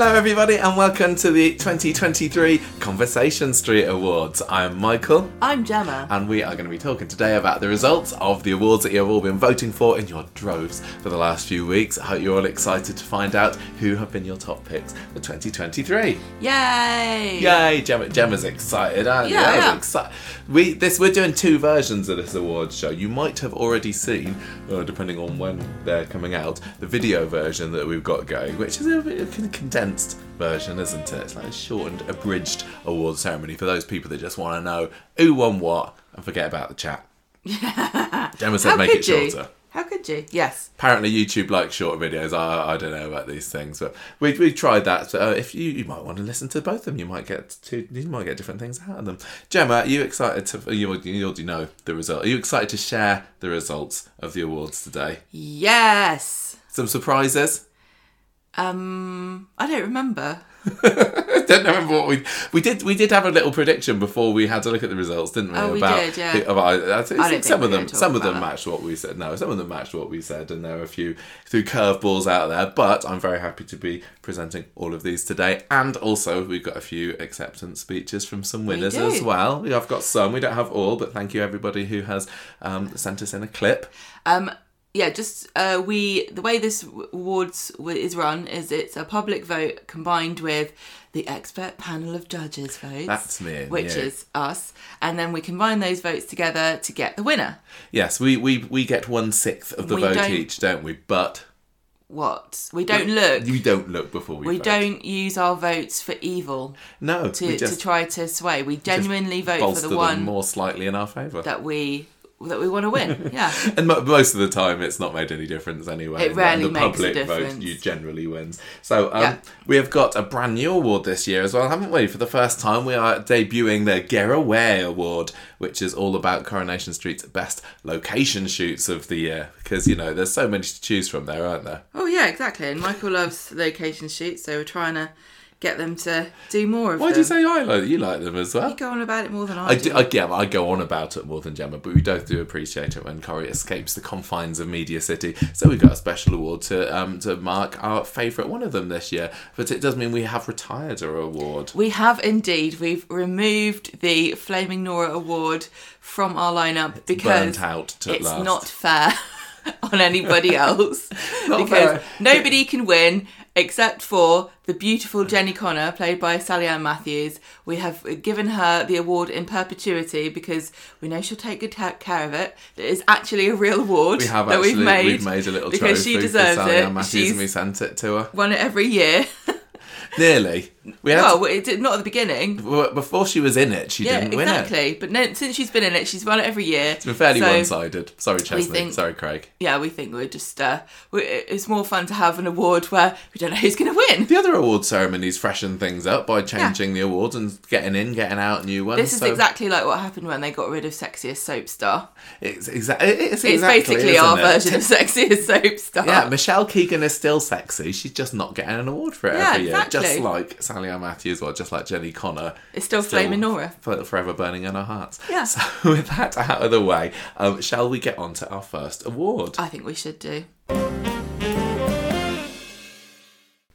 Hello, everybody, and welcome to the 2023 Conversation Street Awards. I'm Michael, I'm Gemma. and we are going to be talking today about the results of the awards that you have all been voting for in your droves for the last few weeks. I hope you're all excited to find out who have been your top picks for 2023. Yay! Yay, Gemma, Gemma's excited, aren't Yeah, you? Am. Exci- we this we're doing two versions of this awards show. You might have already seen, uh, depending on when they're coming out, the video version that we've got going, which is a bit of a condensed version, isn't it? It's like a shortened, abridged award ceremony for those people that just want to know who won what and forget about the chat. Gemma said How make it you? shorter. How could you? Yes. Apparently, YouTube likes short videos. I, I don't know about these things, but we we tried that. So uh, if you you might want to listen to both of them, you might get two. You might get different things out of them. Gemma, are you excited to? You you already know the result. Are you excited to share the results of the awards today? Yes. Some surprises. Um, I don't remember. I don't remember what we we did. We did have a little prediction before we had to look at the results, didn't we? Oh, we about did, yeah. about, I think I don't some think of them, some of them that. matched what we said. No, some of them matched what we said, and there are a few few curveballs out there. But I'm very happy to be presenting all of these today, and also we've got a few acceptance speeches from some winners do. as well. We have got some. We don't have all, but thank you everybody who has um, sent us in a clip. Um, yeah, just uh, we the way this awards w- is run is it's a public vote combined with the expert panel of judges votes. That's me which you. is us, and then we combine those votes together to get the winner. Yes, we we we get one sixth of the We vote don't- each, don't we? But What we don't look. you don't look before we. we vote. don't use our votes for evil No, to, to try to sway. We genuinely vote for the one more slightly in our favour. that we that we want to win. Yeah. And mo- most of the time, it's not made any difference anyway. It rarely the makes a public difference. vote you generally wins. So um, Yeah. we have got a brand new award this year as well, haven't we? For the first time, we are debuting the Away Award, which is all about Coronation Street's best location shoots of the year. Because you know, there's so many to choose from there, aren't there? Oh yeah, exactly. And Michael loves location shoots, so we're trying to get them to do more of it. Why them. do you say I like you like them as well? You go on about it more than I, I do. do, again, I go on about it more than Gemma, but we both do appreciate it when Corrie escapes the confines of Media City. So we got a special award to um, to mark our favourite one of them this year. But it does mean we have retired our award. We have indeed. We've removed the Flaming Nora Award from our lineup because it's last. not fair on anybody else. Because fair. nobody can win except for the beautiful Jenny Connor, played by Sally Ann Matthews. We have given her the award in perpetuity because we know she'll take good care of it. It is actually a real award We have that actually we've made. we've made a little because trophy she deserves it. Ann Matthews She's and we sent it to her. won it every year. Nearly. We had well, it did not at the beginning. before she was in it, she Yeah, didn't win it. exactly. But no, since she's been in it, she's won it every year. It's been fairly So, one-sided. Sorry, Chesney. think- Sorry, Craig. Yeah, we think we're just. Uh, we it's more fun to have an award where we don't know who's going to win. The other award ceremonies freshen things up by changing the awards and getting in, getting out new ones. This is so exactly like what happened when they got rid of Sexiest Soap Star. It's, exa- it's, It's exactly, basically isn't our it? version of Sexiest Soap Star. Yeah, Michelle Keegan is still sexy. She's just not getting an award for it Yeah, every year. Exactly. Just like Sally Ann Matthews, or just like Jenny Connor. It's still Flaming Nora. Forever burning in our hearts. Yeah. So, with that out of the way, um, shall we get on to our first award? I think we should do.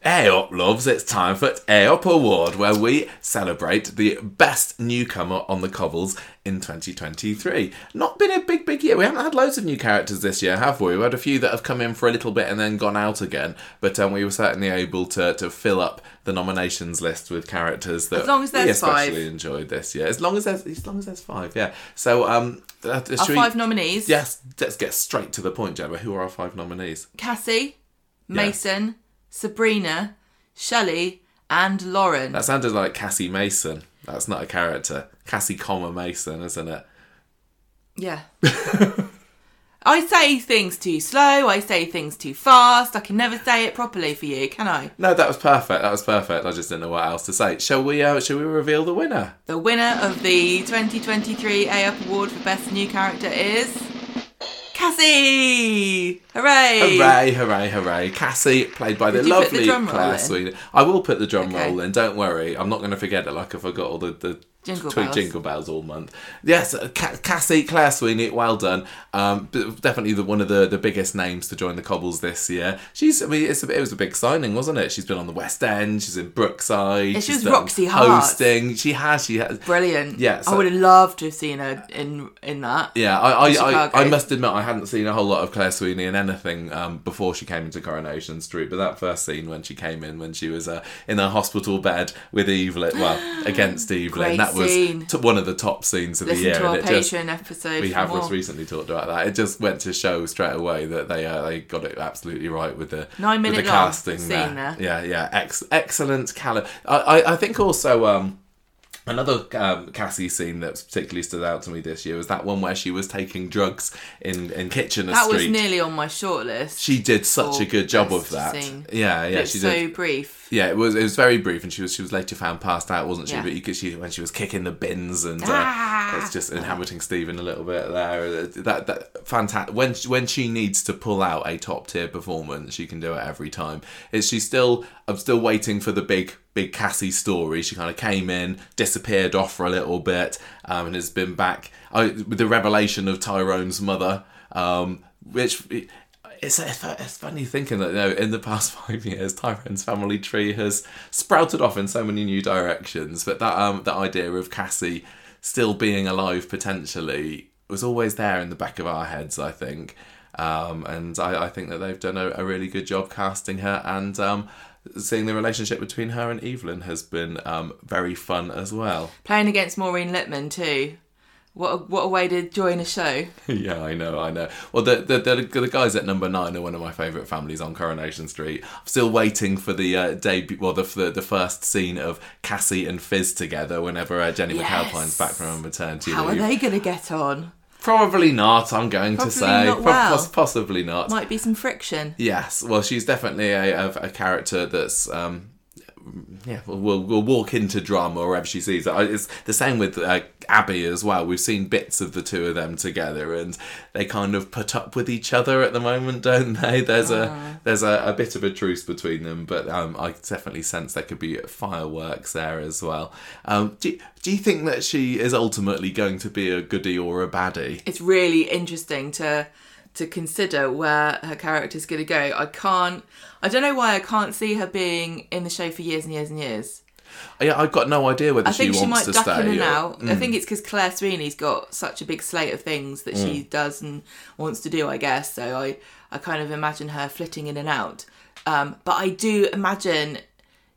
Hey up, loves, it's time for Hey Up Award, where we celebrate the best newcomer on the cobbles in 2023. Not been a big, big year. We haven't had loads of new characters this year, have we? We've had a few that have come in for a little bit and then gone out again, but um, we were certainly able to, to fill up the nominations list with characters that As long as we especially five. enjoyed this year. As long as there's, as long as there's five, yeah. So, um, uh, Our we- five nominees Yes, let's get straight to the point, Gemma. Who are our five nominees? Cassie, Mason, Sabrina, Shelley, and Lauren. That sounded like Cassie Mason. That's not a character. Cassie, comma Mason, isn't it? Yeah. I say things too slow, I say things too fast. I can never say it properly for you, can I? No, that was perfect. That was perfect. I just didn't know what else to say. Shall we? Uh, shall we reveal the winner? The winner of the 2023 A Up Award for Best New Character is. Cassie! Hooray! Hooray! Hooray! Hooray! Cassie, played by the Did the lovely roll Claire? Sweeney. I will put the drum Okay. roll in. Don't worry. I'm not going to forget it. Like I forgot all the, the Jingle tweet bells. jingle bells all month. Yes, uh, Cassie, Claire Sweeney, well done. Um, definitely the, one of the, the biggest names to join the Cobbles this year. She's, I mean, it's a, it was a big signing, wasn't it? She's been on the West End. She's in Brookside. she she's was Roxie Hart. hosting. She has. She has. Brilliant. Yeah, so- I would have loved to have seen her in in that. Yeah, I, I, I, I must admit I hadn't seen a whole lot of Claire Sweeney in anything um, before she came into Coronation Street, but that first scene when she came in, when she was uh, in her hospital bed with Evelyn, well, against Evelyn, Great that was scene. t- one of the top scenes of Listen the year. to our and it just, episode. we have more. just recently talked about that. It just went to show straight away that they uh, they got it absolutely right with the Nine with the minute casting scene there. there. Yeah, yeah, Ex- excellent caliber. I, I I think also um. Another um, Cassie scene that's particularly stood out to me this year was that one where she was taking drugs in, in Kitchener That Street. was nearly on my shortlist. she did such a good job of that. scene. Yeah, yeah, it's she so did. brief. Yeah, it was it was very brief, and she was she was later found passed out, wasn't she? Yeah. But you could she when she was kicking the bins and uh, Ah! it's just inhabiting Stephen a little bit there. That that fantastic when she, when she needs to pull out a top tier performance, she can do it every time. Is she still? I'm still waiting for the big big Cassie story. She kind of came in, disappeared off for a little bit, um, and has been back I, with the revelation of Tyrone's mother, um, which. It's, it's funny thinking that you know, in the past five years, Tyrone's family tree has sprouted off in so many new directions. But that um, that idea of Cassie still being alive potentially was always there in the back of our heads. I think, um, and I, I think that they've done a, a really good job casting her and. Um, Seeing the relationship between her and Evelyn has been um, very fun as well. Playing against Maureen Lipman too. What a, what a way to join a show. yeah, I know, I know. Well, the, the the the guys at number nine are one of my favourite families on Coronation Street. I'm still waiting for the uh, debut, well, the, the the first scene of Cassie and Fizz together. Whenever uh, Jennie Yes. McAlpine's back from her maternity How are they going to get on? Probably not. I'm going Probably to say not well. poss- possibly not. Might be some friction. Yes, well, she's definitely a, a, a character that's. Um, yeah, we'll, we'll, we'll walk into drama wherever she sees it. It's the same with uh, Abby as well. We've seen bits of the two of them together, and they kind of put up with each other at the moment, don't they? There's a there's a, a bit of a truce between them, but um, I definitely sense there could be fireworks there as well. Um, do, do you think that she is ultimately going to be a goodie or a baddie? It's really interesting to to consider where her character's going to go. I can't. I don't know why I can't see her being in the show for years and years and years. Yeah, I've got no idea whether I think she she, wants might to duck stay. in and or- out. Mm. I think it's because Claire Sweeney's got such a big slate of things that she does and wants to do. I guess so. I I kind of imagine her flitting in and out. Um, but I do imagine,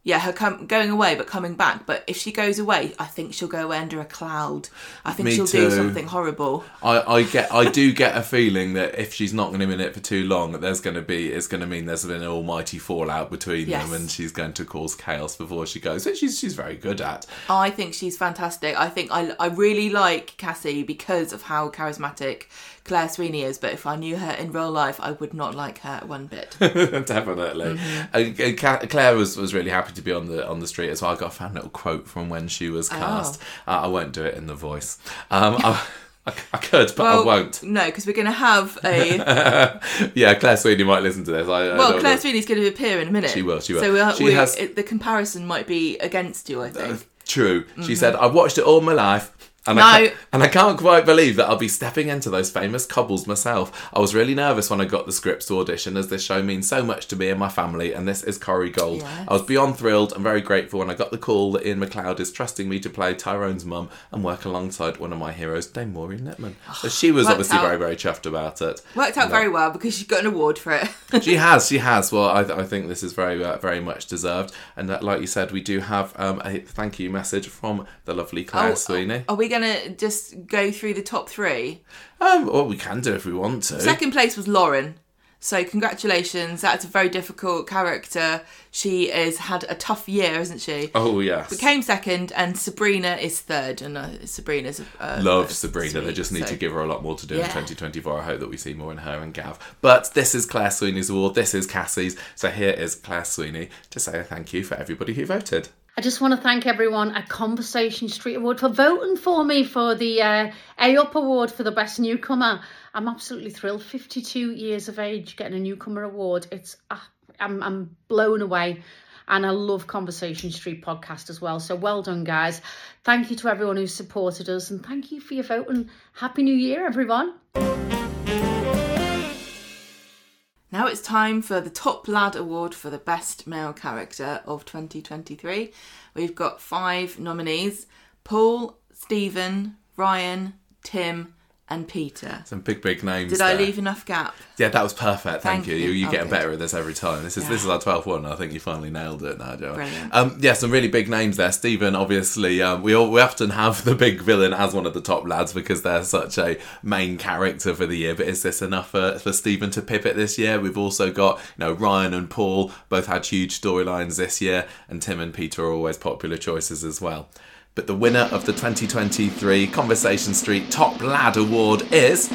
yeah, her com- going away but coming back. But if she goes away, I think she'll go away under a cloud. I think Me she'll do something horrible. I, I get I do get a feeling that if she's not going to be in it for too long, there's going to be it's going to mean there's been an almighty fallout between Yes. them, and she's going to cause chaos before she goes, which she's she's very good at. I think she's fantastic. I think I, I really like Cassie because of how charismatic Claire Sweeney is. But if I knew her in real life, I would not like her one bit. Definitely. And Ca- Claire was, was really happy to be on the on the street as well. I got a fan little quote from when she was cast. Uh, I won't do it in the voice. Um, I, I, I could, but I won't. No, because we're going to have a. yeah, Claire Sweeney might listen to this. I, I Well, don't Claire know. Sweeney's going to appear in a minute. She will, she will. So we'll, She we, has- it, the comparison might be against you, I think. True. She said, I've watched it all my life. And, I. No. can't, and I can't quite believe that I'll be stepping into those famous cobbles myself. I was really nervous when I got the scripts to audition, as this show means so much to me and my family, and this is Corrie Gold. Yes. I was beyond thrilled and very grateful when I got the call that Iain MacLeod is trusting me to play Tyrone's mum and work alongside one of my heroes, Dame Maureen Lipman. So she was obviously out. very, very chuffed about it. Worked out very well because she got an award for it. she has, she has. Well, I, I think this is very, uh, very much deserved. And that, like you said, we do have um, a thank you message from the lovely Claire Sweeney. Are we to just go through the top three? Um, well, we can do if we want to. Second place was Lauren. So congratulations. That's a very difficult character. She has had a tough year, hasn't she? oh yes, We Came second, and Sabrina is third. And uh, Sabrina's uh, love uh, Sabrina. they just need so- to give her a lot more to do in 2024. I hope that we see more in her and Gav. But this is Claire Sweeney's award. This is Cassie's. So here is Claire Sweeney to say a thank you for everybody who voted. I just want to thank everyone at Conversation Street Award for voting for me for the uh, A Up Award for the Best Newcomer. I'm absolutely thrilled. 52 years of age, getting a Newcomer Award. It's uh, I'm I'm blown away. and I love Conversation Street podcast as well. So well done, guys. Thank you to everyone who supported us, and thank you for your vote. And Happy New Year, everyone. Now it's time for the Top Lad Award for the Best Male Character of 2023. We've got five nominees Paul, Stephen, Ryan, Tim, and Peter. Some big, big names. Did I leave enough gap? Yeah, that was perfect. Thank, Thank you. you. you. You're Oh, getting good. better at this every time. This is this is our twelfth one. I think you finally nailed it now, Joe. Brilliant. Um, yeah, some really big names there. Stephen, obviously, um, we all, we often have the big villain as one of the top lads because they're such a main character for the year. But is this enough for, for Stephen to pip it this year? We've also got you know Ryan and Paul both had huge storylines this year, and Tim and Peter are always popular choices as well. But the winner of the 2023 Conversation Street Top Lad Award is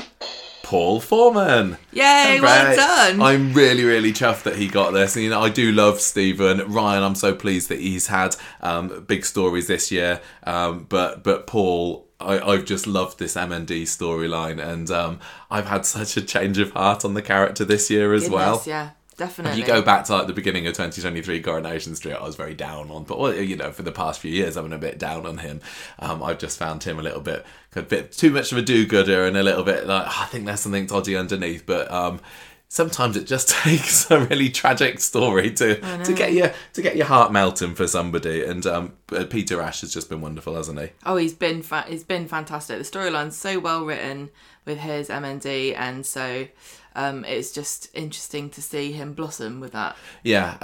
Paul Foreman. Yay, well done. I'm really, really chuffed that he got this. And, you know, I do love Stephen Ryan. I'm so pleased that he's had um, big stories this year. Um, but but Paul, I, I've just loved this MND storyline, and um, I've had such a change of heart on the character this year as Goodness, well. yeah, definitely. If you go back to like the beginning of 2023 Coronation Street, I was very down on, but well, you know, for the past few years, I've been a bit down on him. Um, I've just found him a little bit, a bit too much of a do-gooder and a little bit like "Oh, I think there's something dodgy underneath. But um, sometimes it just takes a really tragic story to to get you to get your heart melting for somebody. And um, uh, Peter Ash has just been wonderful, hasn't he? Oh, he's been fa- he's been fantastic. The storyline's so well written with his MND, and so um, it's just interesting to see him blossom with that. Yeah,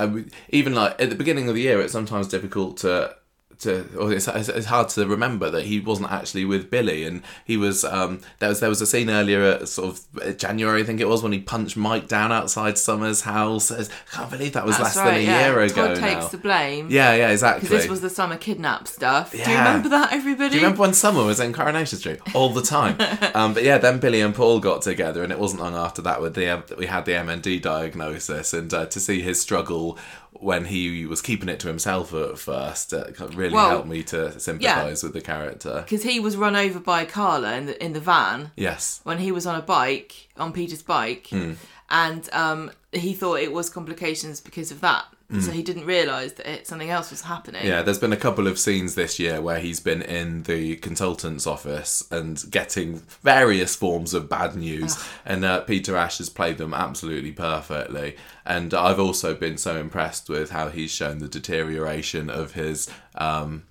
even like at the beginning of the year, it's sometimes difficult to to or it's, it's hard to remember that he wasn't actually with Billy, and he was. Um, there was there was a scene earlier at sort of uh, January, I think it was, when he punched Mike down outside Summer's house. I can't believe that was That's less right. than a yeah. year ago Todd takes now. the blame. Yeah, yeah, exactly. Because this was the summer kidnap stuff. yeah. Do you remember that, everybody? Do you remember when Summer was in Coronation Street all the time? um, but yeah, then Billy and Paul got together, and it wasn't long after that with the we had the MND diagnosis, and uh, to see his struggle when he was keeping it to himself at first uh, really Well, helped me to sympathise with the character. Because he was run over by Carla in the in the van Yes. when he was on a bike on Peter's bike, Hmm. and um, he thought it was complications because of that. So he didn't realise that it, something else was happening. Yeah, there's been a couple of scenes this year where he's been in the consultant's office and getting various forms of bad news, and uh, Peter Ash has played them absolutely perfectly. And I've also been so impressed with how he's shown the deterioration of his. Um,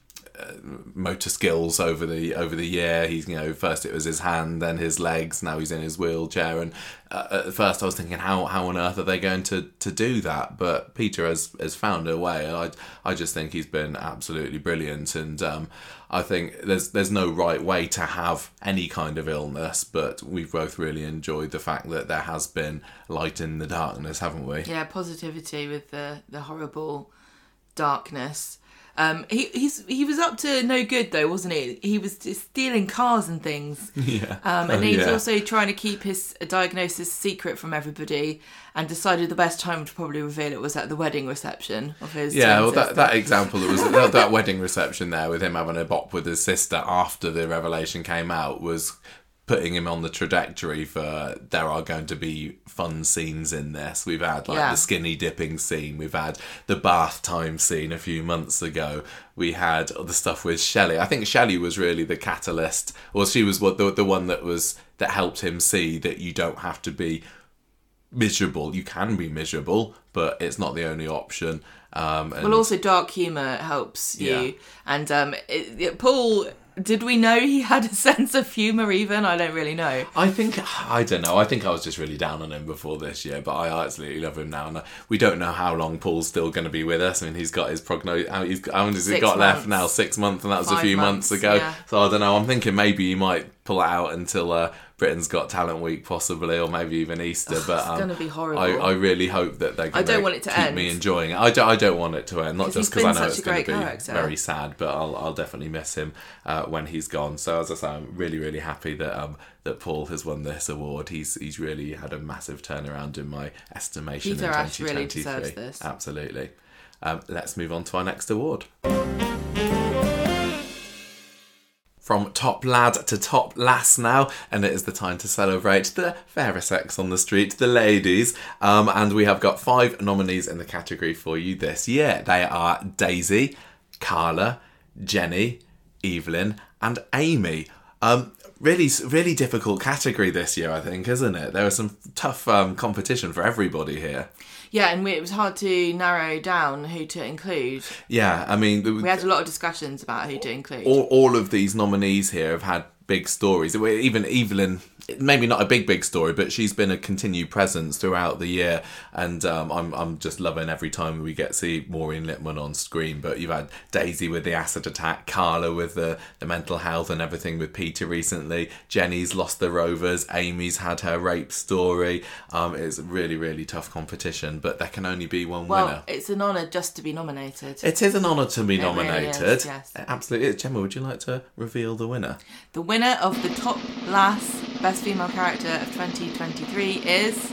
motor skills over the over the year. He's you know first it was his hand then his legs now he's in his wheelchair. And uh, at first I was thinking how how on earth are they going to to do that? But Peter has has found a way. I I just think he's been absolutely brilliant. And um I think there's there's no right way to have any kind of illness but we've both really enjoyed the fact that there has been light in the darkness haven't we? Yeah, positivity with the the horrible darkness. Um, he he's he was up to no good though, wasn't he? He was stealing cars and things. yeah Um, and Oh, he's yeah. also trying to keep his diagnosis secret from everybody, and decided the best time to probably reveal it was at the wedding reception of his. Yeah, well, that, that example that was that, that wedding reception there with him having a bop with his sister after the revelation came out was putting him on the trajectory for there are going to be fun scenes in this. We've had like Yeah. the skinny dipping scene, we've had the bath time scene a few months ago. We had the stuff with Shelley. I think Shelley was really the catalyst, or she was what the the one that was that helped him see that you don't have to be miserable. You can be miserable, but it's not the only option. Um, and Well, also dark humor helps you, Yeah. and um, it, it- Paul. Did we know he had a sense of humor? Even I don't really know. I think I don't know. I think I was just really down on him before this year, but I absolutely love him now. And we don't know how long Paul's still going to be with us. I mean, he's got his prognosis. How he's how long has he got left now? Six months, and that was a few months, months, ago. yeah. So I don't know. I'm thinking maybe he might pull out until uh, Britain's Got Talent Week, possibly, or maybe even Easter. but it's um, gonna be horrible. I, I really hope that they're. I don't want it to keep me enjoying it. I don't. I don't want it to end. Not just because I know it's going to be character. very sad, but I'll, I'll definitely miss him uh, when he's gone. So as I say, I'm really really happy that um that Paul has won this award. He's he's really had a massive turnaround in my estimation. Peter in Ash really 2023. deserves this. Absolutely. Um, let's move on to our next award. From top lad to top lass now, and it is the time to celebrate the fairer sex on the street, the ladies. Um, and we have got five nominees in the category for you this year. They are Daisy, Carla, Jenny, Evelyn, and Amy. Um, really, really difficult category this year, I think, isn't it? There was some tough um, competition for everybody here. Yeah, and we, it was hard to narrow down who to include. Yeah, I mean, the, We had a lot of discussions about who to include. all, all of these nominees here have had big stories. Even Evelyn, maybe not a big, big story, but she's been a continued presence throughout the year. And um, I'm, I'm just loving every time we get to see Maureen Lipman on screen. But you've had Daisy with the acid attack, Carla with the, the mental health and everything with Peter recently. Jenny's lost the Rovers. Amy's had her rape story. Um, it's a really, really tough competition, but there can only be one well, winner. it's an honour just to be nominated. It is an honour to be really nominated. is, yes. Absolutely. Gemma, would you like to reveal the winner? The winner of the top lass best female character of 2023 is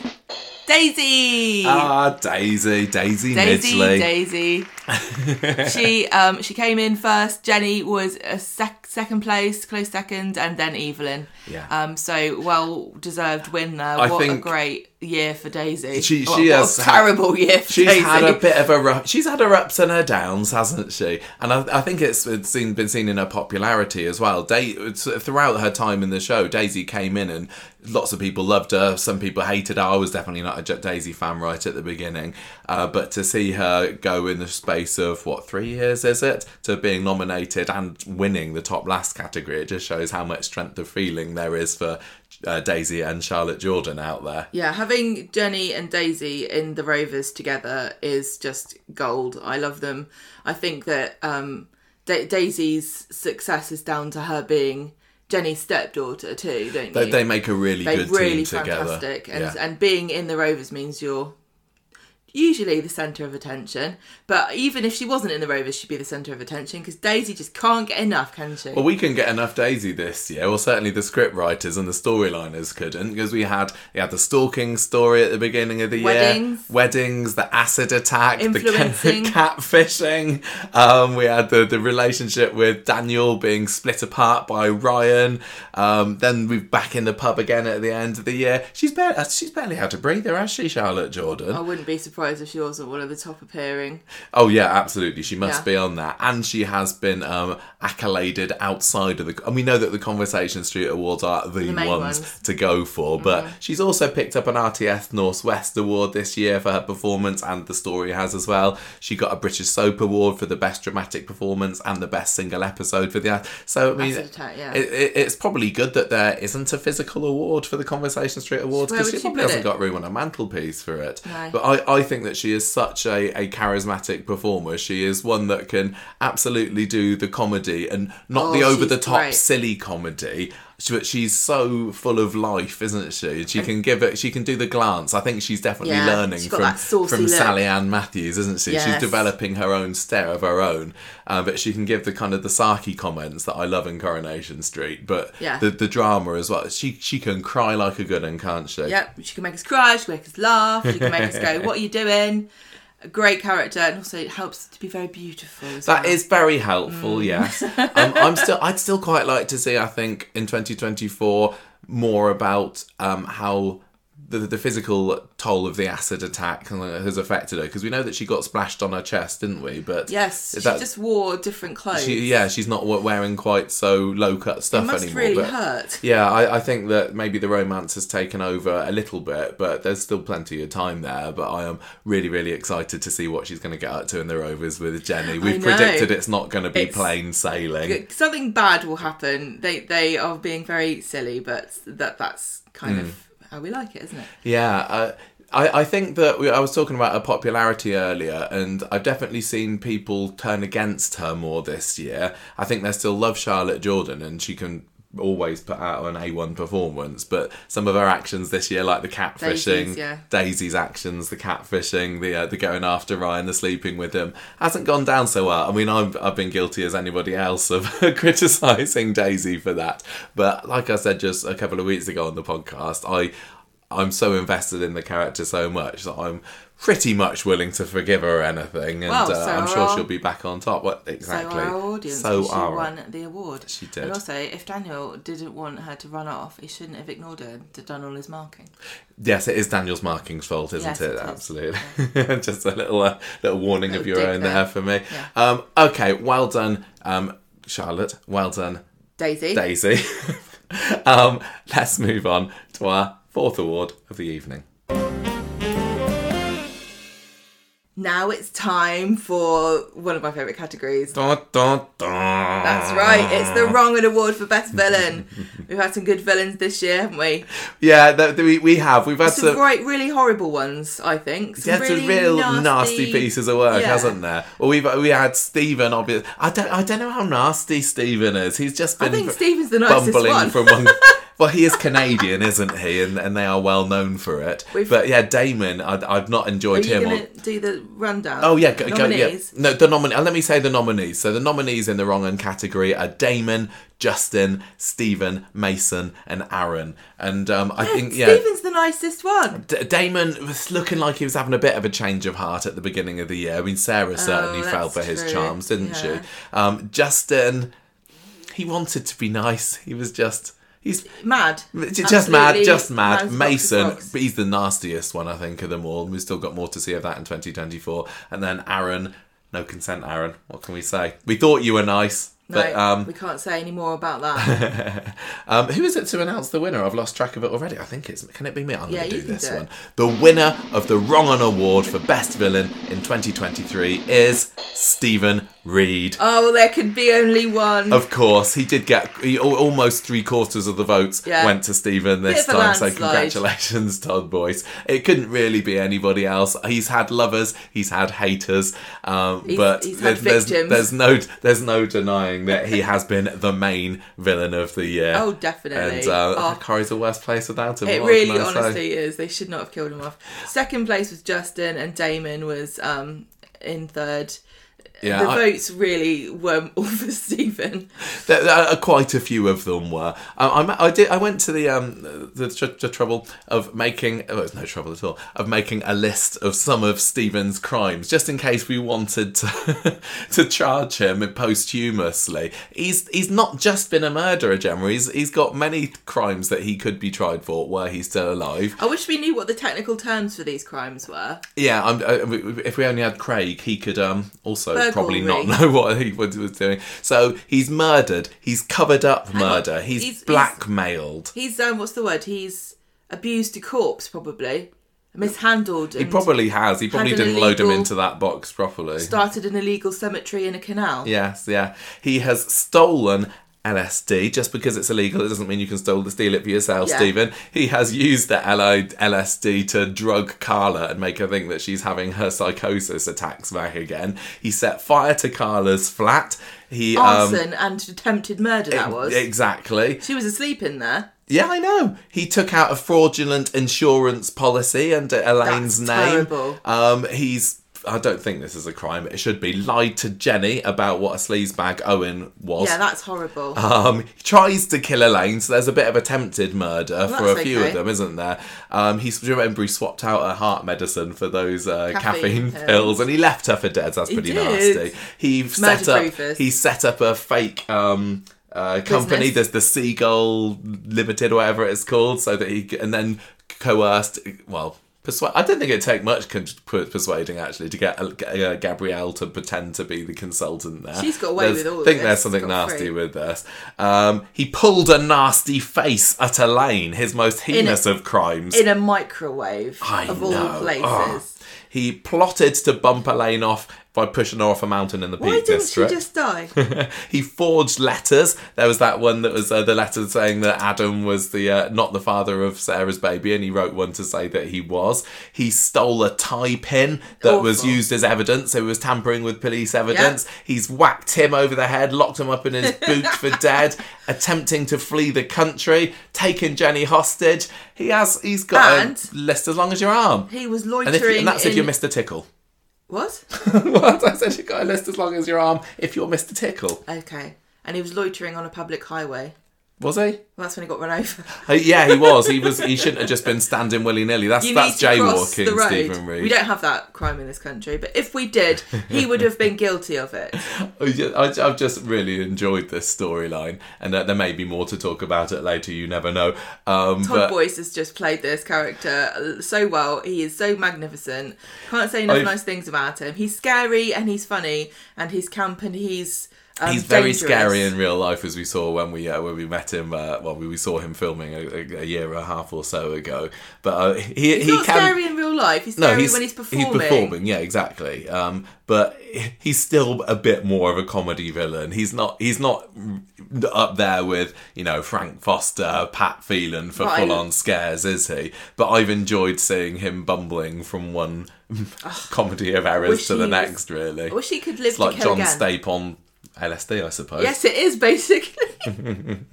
Daisy. Ah, Daisy, Daisy, Daisy, Midgeley. Daisy. she um she came in first. Jenny was a sec- second place, close second, and then Evelyn. Yeah. Um. So well deserved win there. I what a great year for Daisy. She- What- she what has terrible year for She's Daisy. had a bit of a rough, she's had her ups and her downs, hasn't she? And I, I think it's, it's seen, been seen in her popularity as well. Day, throughout her time in the show, Daisy came in and lots of people loved her. Some people hated her. I was definitely not a Daisy fan right at the beginning, uh, but to see her go in the space of what three years is it to being nominated and winning the top lass category, it just shows how much strength of feeling there is for uh, Daisy and Charlotte Jordan out there. Yeah, having Jenny and Daisy in the Rovers together is just gold. I love them. I think that um, da- Daisy's success is down to her being Jenny's stepdaughter too, don't you? They, they make a really They're good really team together. fantastic, and Yeah. and being in the Rovers means you're usually the centre of attention. But even if she wasn't in the Rovers, she'd be the centre of attention because Daisy just can't get enough, can she? Well, we couldn't get enough Daisy this year. Well, certainly the script writers and the storyliners couldn't because we had we had the stalking story at the beginning of the Weddings. year, weddings, the acid attack, the catfishing. Um, we had the the relationship with Daniel being split apart by Ryan. Um, then we're back in the pub again at the end of the year. She's barely she's barely had to breathe there, has she, Charlotte Jordan? I wouldn't be surprised if she wasn't one of the top appearing. Oh yeah, absolutely. She must Yeah. be on that, and she has been um, accoladed outside of the. And we know that the Conversation Street Awards are the, main ones, ones. to go for, but she's also picked up an RTS Northwest Award this year for her performance, and the story has as well. She got a British Soap Award for the best dramatic performance and the best single episode for the. So I mean, Attack, yeah. it, it, it's probably good that there isn't a physical award for the Conversation Street Awards because she she probably hasn't it? got room on a mantelpiece for it. No. But I, I think that she is such a, a charismatic performer. She is one that can absolutely do the comedy and not Oh, the over the top silly comedy. But she's so full of life, isn't she? She can give it. She can do the glance. I think she's definitely Yeah, learning she's from from look. Sally Ann Matthews, isn't she? She's developing her own stare of her own. Uh, but she can give the kind of the sarky comments that I love in Coronation Street. But Yeah. the the drama as well. She she can cry like a good one, can't she? Yep, she can make us cry, she can make us laugh, she can make us go, What are you doing? A great character, and also it helps to be very beautiful. As That well. is very helpful. Mm. Yes, um, I'm still. I'd still quite like to see. I think in 2024 more about um, how the, the physical toll of the acid attack has affected her because we know that she got splashed on her chest, didn't we? But Yes, she that- just wore different clothes. she, yeah, she's not wearing quite so low cut stuff it must anymore. really but- hurt. Yeah, I, I think that maybe the romance has taken over a little bit, but there's still plenty of time there. But I am really, really excited to see what she's going to get up to in the Rovers with Jenny. We've predicted it's not going to be It's- plain sailing. Something bad will happen. They they are being very silly, but that that's kind Hmm. of how we like it, isn't it? Yeah, uh, I, I think that we, I was talking about her popularity earlier, and I've definitely seen people turn against her more this year. I think they still love Charlotte Jordan, and she can always put out an A1 performance, but some of her actions this year, like the catfishing, Daisy's, yeah. Daisy's actions, the catfishing, the uh, the going after Ryan, the sleeping with him, hasn't gone down so well. I mean, I've, I've been guilty as anybody else of criticising Daisy for that, but like I said just a couple of weeks ago on the podcast, I I'm so invested in the character so much that I'm pretty much willing to forgive her anything, and Well, uh, I'm sure she'll be back on top. What exactly? So our audience, So she won the award. She did. And also, if Daniel didn't want her to run off, he shouldn't have ignored her and done all his marking. Yes, it is Daniel's marking's fault, isn't Yes, it? it is. Absolutely. Just a little uh, little warning of your own there. there for me. Yeah. Um, okay, well done, um, Charlotte. Well done, Daisy. Daisy. um, let's move on to our fourth award of the evening. Now it's time for one of my favourite categories. Dun, dun, dun. That's right, it's the Wrong Award for Best Villain. We've had some good villains this year, haven't we? Yeah, we, we have. We've had Some some. great, really horrible ones, I think. Some Yeah, really some real nasty, nasty, pieces of work, Yeah. hasn't there? Well, we've we had Stephen. Obviously, I don't I don't know how nasty Stephen is. He's just been I think Stephen's the nicest bumbling one. from one. Well, he is Canadian, isn't he? And and they are well known for it. We've- but yeah, Damon, I, I've not Are enjoyed you him. to do the rundown? Oh yeah, go, go, yeah. Nominees? No, the nominee. Let me say the nominees. So the nominees in the wrong end category are Damon, Justin, Stephen, Mason, and Aaron. And um, I think yeah, Stephen's the nicest one. D- Damon was looking like he was having a bit of a change of heart at the beginning of the year. I mean, Sarah certainly Oh, fell for his charms, didn't Yeah. she? Um, Justin, he wanted to be nice. He was just. He's Mad. just mad, just mad. of Mason, but he's the nastiest one, I think, of them all. We've still got more to see of that in 2024. And then Aaron, no consent, Aaron. What can we say? We thought you were nice, No, but um, we can't say any more about that. um, who is it to announce the winner? I've lost track of it already. I think it's. Can it be me? I'm Yeah, going to do this do one. The winner of the Wrong On Award for Best Villain in 2023 is Stephen Reid. oh, there could be only one. Of course, he did get he, almost three quarters of the votes Yeah. went to Stephen this time. So congratulations, Todd Boyce. It couldn't really be anybody else. He's had lovers, he's had haters, um, He's- but he's had there's, there's, there's no there's no denying that he has been the main villain of the year. Oh, definitely. And uh, Oh. Corrie's the worst place without him. It What really, I say? honestly is. They should not have killed him off. Second place was Justin, and Damon was um, in third. Yeah, the I- votes really were all for Stephen. There, there are quite a few of them were. Um, I, I did. I went to the um the, tr- the trouble of making. Oh, it's no trouble at all. Of making a list of some of Stephen's crimes, just in case we wanted to to charge him posthumously. He's he's not just been a murderer, Gemma. He's he's got many crimes that he could be tried for were he still alive. I wish we knew what the technical terms for these crimes were. Yeah, I'm, uh, if we only had Craig, he could um, also probably not know what he was was doing. So he's murdered. He's covered up murder. He's, He's- he's- blackmailed. He's um, what's the word? He's abused a corpse, probably mishandled. He probably has. He probably didn't load him into that box properly. started an illegal cemetery in a canal. Yes, yeah. He has stolen LSD. Just because it's illegal, it doesn't mean you can steal, steal it for yourself, Yeah. Stephen. He has used the LSD to drug Carla and make her think that she's having her psychosis attacks back again. He set fire to Carla's flat. He um, Arson and attempted murder. That was. exactly. she was asleep in there. Yeah, I know. He took out a fraudulent insurance policy under Elaine's That's name. terrible. Um, he's. I don't think this is a crime. It should be lied to Jenny about what a sleazebag Owen was. Yeah, that's horrible. Um, he tries to kill Elaine, so there's a bit of attempted murder for a few okay. of them, isn't there? Um, he's do you remember he swapped out her heart medicine for those uh, caffeine, Caffeine pills. pills. and he left her for dead. That's He pretty did. nasty. He set up. Rufus. He set up a fake. Um, uh, company, there's the Seagull Limited or whatever it's called, so that he and then coerced. Well, persuade. I don't think it'd take much con- persuading actually to get uh, Gabrielle to pretend to be the consultant there. She's got away There's- with all I think this, there's something nasty free. with this. Um, he pulled a nasty face at Elaine, his most heinous of crimes. in a microwave I of know. all places. Oh. He plotted to bump Elaine off by pushing her off a mountain in the Why Peak didn't District. she just die? he forged letters. There was that one that was uh, the letter saying that Adam was the uh, not the father of Sarah's baby, and he wrote one to say that he was. He stole a tie pin that was used as evidence. So he was tampering with police evidence. He's whacked him over the head, locked him up in his boot for dead, attempting to flee the country, taking Jenny hostage. He has. He's got And- a list as long as your arm. He was And, loitering. if, and that's if you're Mr. Tickle. What? what? I said you've got a list as long as your arm if you're Mr. Tickle. Okay. And he was loitering on a public highway. Was he? Well, that's when he got run over. Uh, yeah, he was. He was. He shouldn't have just been standing willy nilly. That's You that's need to cross jaywalking, the road. Stephen Reid. We don't have that crime in this country, but if we did, he would have been guilty of it. I've just really enjoyed this storyline, and uh, there may be more to talk about it later. You never know. Um, Todd but Boyce has just played this character so well. He is so magnificent. Can't say enough I've- nice things about him. He's scary and he's funny and he's camp and he's um, he's very dangerous. scary in real life, as we saw when we uh, when we met him. Uh, well, we, we saw him filming a, a, a year and a half or so ago. But uh, he He's he not can. scary in real life. He's scary when he's performing. He's performing, yeah, exactly. Um, but he's still a bit more of a comedy villain. He's not. He's not up there with you know Frank Foster, Pat Phelan for Right. full on scares, is he? But I've enjoyed seeing him bumbling from one comedy of errors to the was- next. Really, I wish he could live it's like John again. Stape on LSD, I suppose. Yes, it is basically.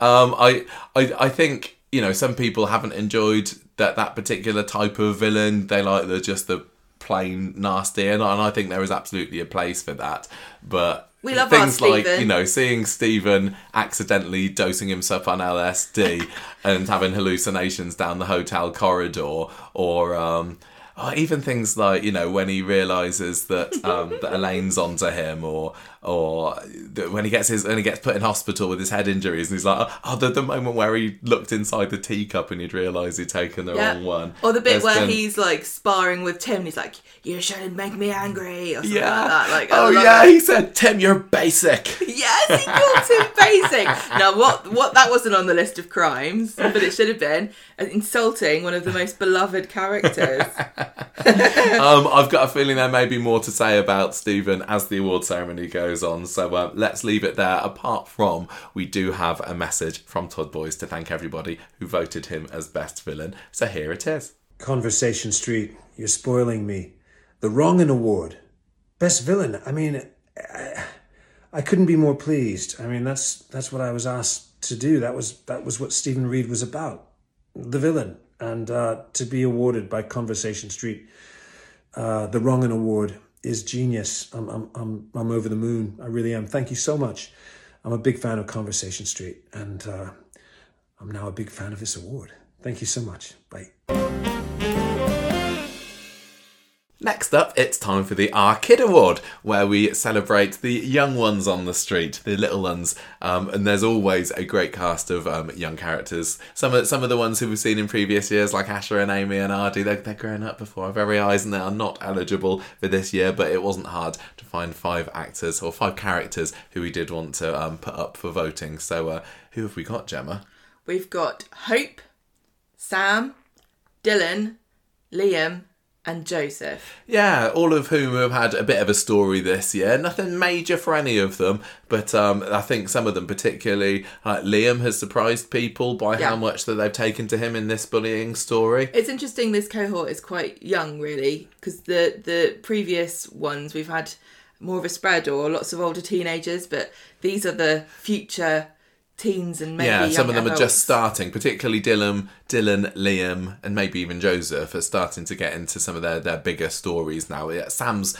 Um, I, I, I think you know some people haven't enjoyed that that particular type of villain. They like the just the plain nasty, and, I- and I think there is absolutely a place for that. But We love things like you know seeing Stephen accidentally dosing himself on LSD and having hallucinations down the hotel corridor, or um, or even things like you know when he realizes that um, that Elaine's onto him, or or when he gets his when he gets put in hospital with his head injuries, and he's like, oh, the, the moment where he looked inside the teacup and he'd realised he'd taken the Yeah. wrong one, Or the bit There's where been- he's like sparring with Tim and he's like, You shouldn't make me angry or something yeah, like that. Like, oh yeah, it. he said, Tim, you're basic. Yes, he called him basic. Now, what? What? That wasn't on the list of crimes, but it should have been uh, insulting one of the most beloved characters. um, I've got a feeling there may be more to say about Stephen as the award ceremony goes on, so uh, let's leave it there. Apart from, we do have a message from Todd Boyce to thank everybody who voted him as best villain. So here it is. Conversation Street, you're spoiling me. The Wrongin Award, best villain. I mean, I, I couldn't be more pleased. I mean, that's that's what I was asked to do. That was that was what Stephen Reid was about, the villain, and uh, to be awarded by Conversation Street, uh, the Wrongin Award is genius. I'm I'm I'm I'm over the moon. I really am. Thank you so much. I'm a big fan of Conversation Street, and uh, I'm now a big fan of this award. Thank you so much. Bye. Next up, it's time for the Our Kid Award, where we celebrate the young ones on the street, the little ones. Um, and there's always a great cast of um, young characters. Some of some of the ones who we've seen in previous years, like Asha and Amy and Aadi, they're, they're grown up before our very eyes, and they are not eligible for this year. But it wasn't hard to find five actors or five characters who we did want to um, put up for voting. So uh, who have we got, Gemma? We've got Hope, Sam, Dylan, Liam, and Joseph. Yeah, all of whom have had a bit of a story this year. Nothing major for any of them, but um, I think some of them, particularly like Liam, has surprised people by Yeah. how much that they've taken to him in this bullying story. It's interesting. This cohort is quite young, really, because the the previous ones we've had more of a spread or lots of older teenagers, but these are the future teens and maybe yeah, some of them are just starting, particularly Dylan, Dylan, Liam, and maybe even Joseph are starting to get into some of their, their bigger stories now. Yeah, Sam's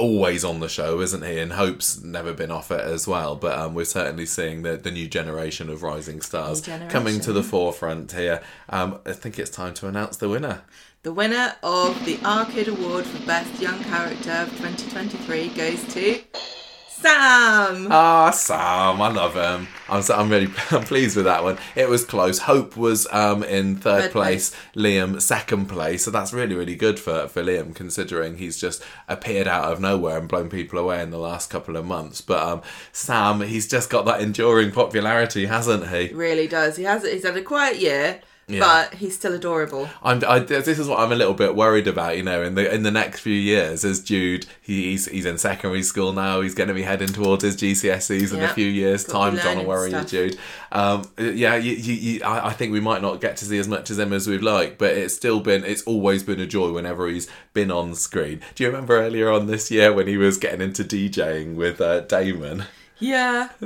always on the show, isn't he? And Hope's never been off it as well. But um, we're certainly seeing the, the new generation of rising stars coming to the forefront here. Um, I think it's time to announce the winner. The winner of the Our Kid Award for Best Young Character of 2023 goes to Sam. Ah, Sam, I love him. I'm so, I'm really I'm pleased with that one. It was close. Hope was um in third, Third place, Liam second place. So that's really really good for for Liam considering he's just appeared out of nowhere and blown people away in the last couple of months. But um Sam, he's just got that enduring popularity, hasn't he? really does. He has. He's had a quiet year, Yeah. but he's still adorable. I'm, I, this is what I'm a little bit worried about. You know, in the in the next few years, as Jude, he's he's in secondary school now. He's going to be heading towards his GCSEs in a few years' Got time. Don't worry, you. Jude. Um, yeah, you, you, you, I, I think we might not get to see as much as him as we'd like, but it's still been it's always been a joy whenever he's been on screen. Do you remember earlier on this year when he was getting into DJing with uh, Damon? Yeah.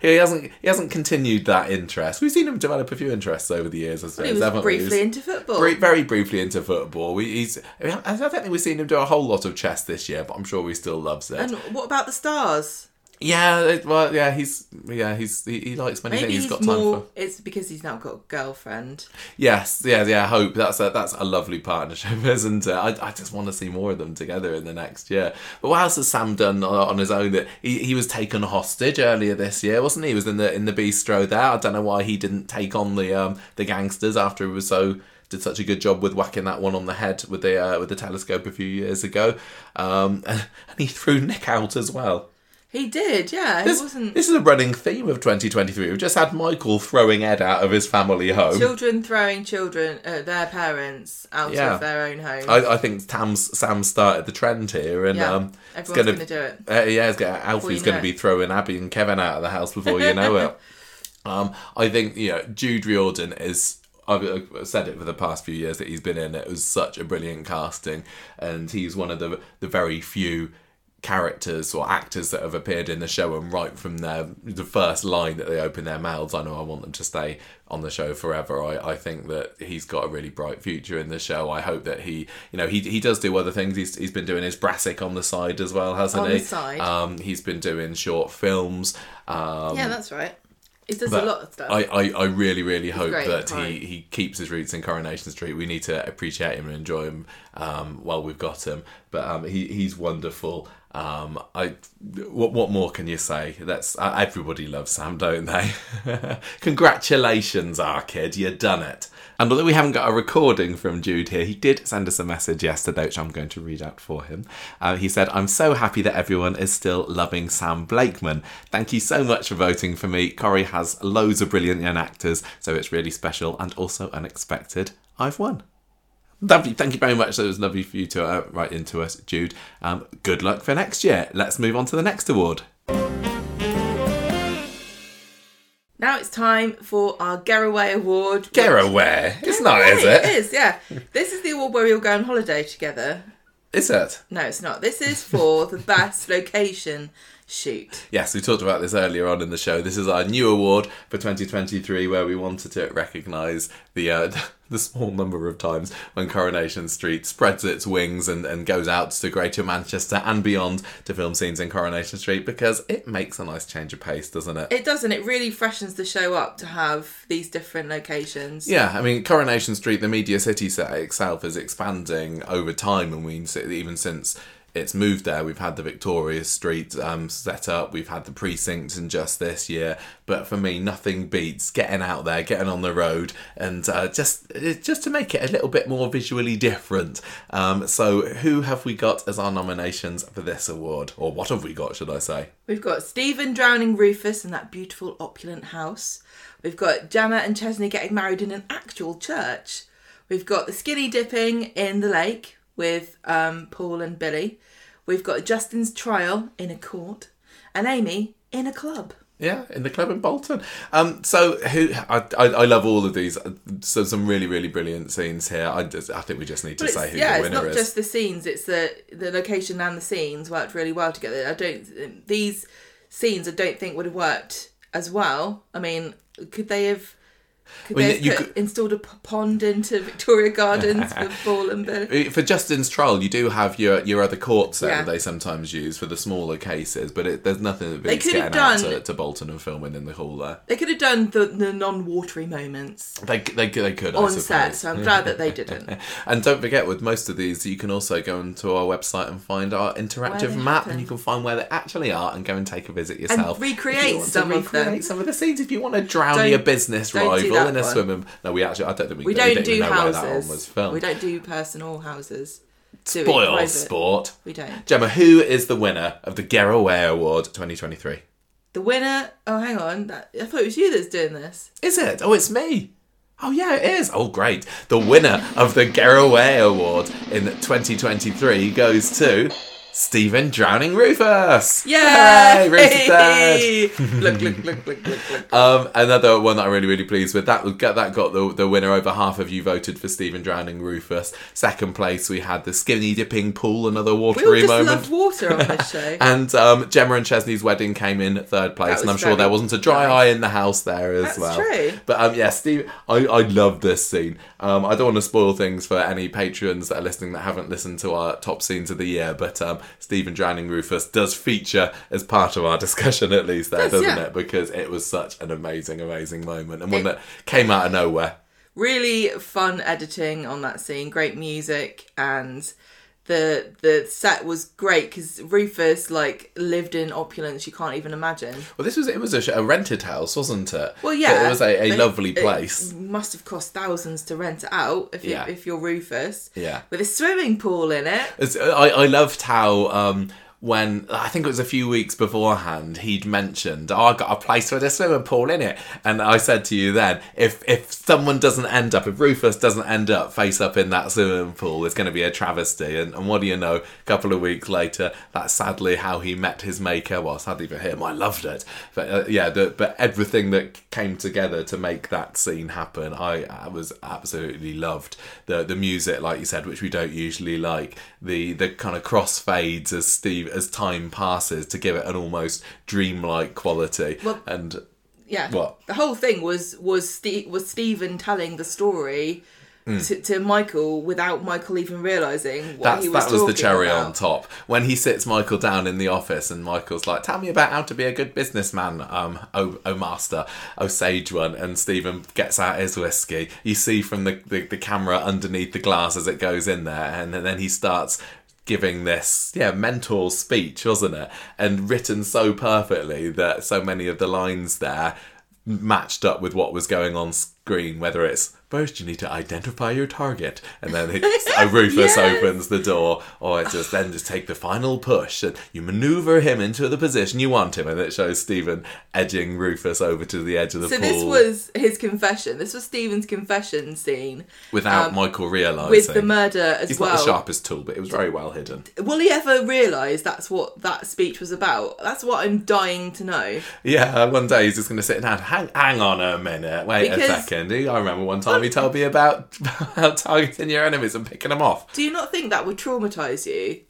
He hasn't he hasn't continued that interest. We've seen him develop a few interests over the years. I suppose, He was haven't we? briefly into football. Very briefly into football. We, he's, I don't think we've seen him do a whole lot of chess this year, but I'm sure he still loves it. and what about the stars? Yeah, it, well, yeah, he's yeah, he's he, he likes many Maybe things. he's got time more. for. It's because he's now got a girlfriend. Yes, yeah, yeah. I hope that's a that's a lovely partnership, isn't it? I, I just want to see more of them together in the next year. But what else has Sam done on, on his own? That he, he was taken hostage earlier this year, wasn't he? He was in the in the bistro there. I don't know why he didn't take on the um the gangsters after he was so did such a good job with whacking that one on the head with the uh, with the telescope a few years ago. Um, and he threw Nick out as well. He did, yeah. This, wasn't. this is a running theme of 2023. We've just had Michael throwing Ed out of his family home. Children throwing children, uh, their parents, out Yeah. of their own home. I, I think Tam's, Sam started the trend here, and Yeah, um, everyone's gonna, gonna do it. Uh, yeah, it's gonna, Alfie's going to be throwing Abby and Kevin out of the house before you know it. Um, I think you know Jude Riordan is. I've I've said it for the past few years that he's been in. It was such a brilliant casting, and he's one of the the very few characters or actors that have appeared in the show and right from their the first line that they open their mouths i know i want them to stay on the show forever i, I think that he's got a really bright future in the show i hope that he you know he, he does do other things he's, he's been doing his brassic on the side as well hasn't On he the side. um he's been doing short films um yeah, that's right. He does but a lot of stuff. I, I, I really, really hope great, that right. he, he keeps his roots in Coronation Street. We need to appreciate him and enjoy him um, while we've got him. But um, he, he's wonderful. Um, I what what more can you say? That's uh, everybody loves Sam, don't they? Congratulations, our kid, you done it. And although we haven't got a recording from Jude here, he did send us a message yesterday, which I'm going to read out for him. Uh, he said, I'm so happy that everyone is still loving Sam Blakeman. Thank you so much for voting for me. Corrie has loads of brilliant young actors, so it's really special and also unexpected. I've won. Lovely. Thank you very much. It was lovely for you to uh, write into us, Jude. Um, good luck for next year. Let's move on to the next award. now it's time for our Getaway Award. Getaway. It's not, is it? It is, yeah. this is the award where we all go on holiday together. Is it? No, it's not. This is for the best location shoot. Yes, we talked about this earlier on in the show. This is our new award for 2023, where we wanted to recognise the uh, the small number of times when Coronation Street spreads its wings and, and goes out to Greater Manchester and beyond to film scenes in Coronation Street because it makes a nice change of pace, doesn't it? It doesn't. It really freshens the show up to have these different locations. Yeah, I mean, Coronation Street, the Media City set itself is expanding over time, and we even since it's moved there, we've had the Victoria Street um, set up, we've had the precincts and just this year. But for me, nothing beats getting out there, getting on the road, and uh, just just to make it a little bit more visually different. Um, so, who have we got as our nominations for this award, or what have we got, should I say? We've got Stephen drowning Rufus in that beautiful opulent house. We've got Gemma and Chesney getting married in an actual church. We've got the skinny dipping in the lake with um, Paul and Billy. We've got Justin's trial in a court, and Amy in a club. Yeah, in the club in Bolton. Um, so who I, I, I love all of these. So some really really brilliant scenes here. I just, I think we just need to say it's, who yeah, the it's winner not is. just the scenes; it's the the location and the scenes worked really well together. I don't these scenes I don't think would have worked as well. I mean, could they have? Could I mean, they you could- installed a pond into Victoria Gardens for Paul and Billy? For Justin's trial, you do have your your other courts Yeah. that they sometimes use for the smaller cases, but it, there's nothing that They could have getting out done- to, to Bolton and filming in the hall there. They could have done the, the non-watery moments They, they, they could on set, so I'm glad that they didn't. And don't forget, with most of these, you can also go onto our website and find our interactive map, happen. and you can find where they actually are and go and take a visit yourself. And recreate you some of them. some of the scenes. If you want to drown Don't- your business rival that in a one. swimming, no, we actually, I don't think we, We don't do know where that one was houses. We don't do personal houses. Spoil sport. We don't. Gemma, who is the winner of the Garraway Award 2023? The winner. Oh, hang on. That, I thought it was you that's doing this. Is it? Oh, it's me. Oh, yeah, it is. Oh, great. The winner of the Garraway Award in 2023 goes to Stephen Drowning Rufus. Yay! Hooray, Rufus dead. look, look, look, look, look, look. Um, another one that I'm really, really pleased with. That was that got the, the winner. Over half of you voted for Stephen Drowning Rufus. Second place, we had the skinny dipping pool, another We all watery just moment. love water on this show. And um, Gemma and Chesney's wedding came in third place, and I'm sure there wasn't a dry nice. eye in the house there as That's well. true. But um, yeah, Steve, I, I love this scene. Um, I don't want to spoil things for any patrons that are listening that haven't listened to our top scenes of the year, but um, Stephen drowning Rufus does feature as part of our discussion, at least there, Does, doesn't yeah. it? Because it was such an amazing, amazing moment and one that came out of nowhere. really fun editing on that scene great music and the the set was great because rufus like lived in opulence you can't even imagine Well, this was it was a, a rented house, wasn't it? well yeah it was a, a but lovely it place. must have cost thousands to rent it out if, Yeah. you, if you're rufus Yeah. with a swimming pool in it It's, I, I loved how um, when I think it was a few weeks beforehand he'd mentioned, "Oh, I got a place with a swimming pool in it," and I said to you then, if if someone doesn't end up, if Rufus doesn't end up face up in that swimming pool, it's going to be a travesty. And, and what do you know? A couple of weeks later, that's sadly how he met his maker. Well, sadly for him, I loved it, but uh, yeah, the, but everything that came together to make that scene happen, I, I was absolutely loved the the music, like you said, which we don't usually like. The the kind of crossfades as Steve as time passes to give it an almost dreamlike quality. Well- and yeah What? the whole thing was was Ste- was stephen telling the story Hmm. to, to michael without michael even realizing what that's, he was that was the cherry about. on top. When he sits Michael down in the office, and Michael's like, "Tell me about how to be a good businessman, um, oh, oh master, oh sage one." And Stephen gets out his whiskey. You see from the, the the camera underneath the glass as it goes in there, and then he starts giving this yeah mentor speech wasn't it? And written so perfectly that so many of the lines there matched up with what was going on screen whether it's first you need to identify your target and then uh, Rufus Yes. opens the door or it's just then just take the final push and you maneuver him into the position you want him and it shows Stephen edging Rufus over to the edge of the So pool this was his confession. This was Stephen's confession scene without um, Michael realising with the murder as well. he's well. not the sharpest tool but it was very well hidden Will he ever realise that's what that speech was about? That's what I'm dying to know. Yeah, one day he's just going to sit down. Hang, hang on a minute. Wait a Because- second. I remember one time he told me about, about targeting your enemies and picking them off. Do you not think that would traumatise you?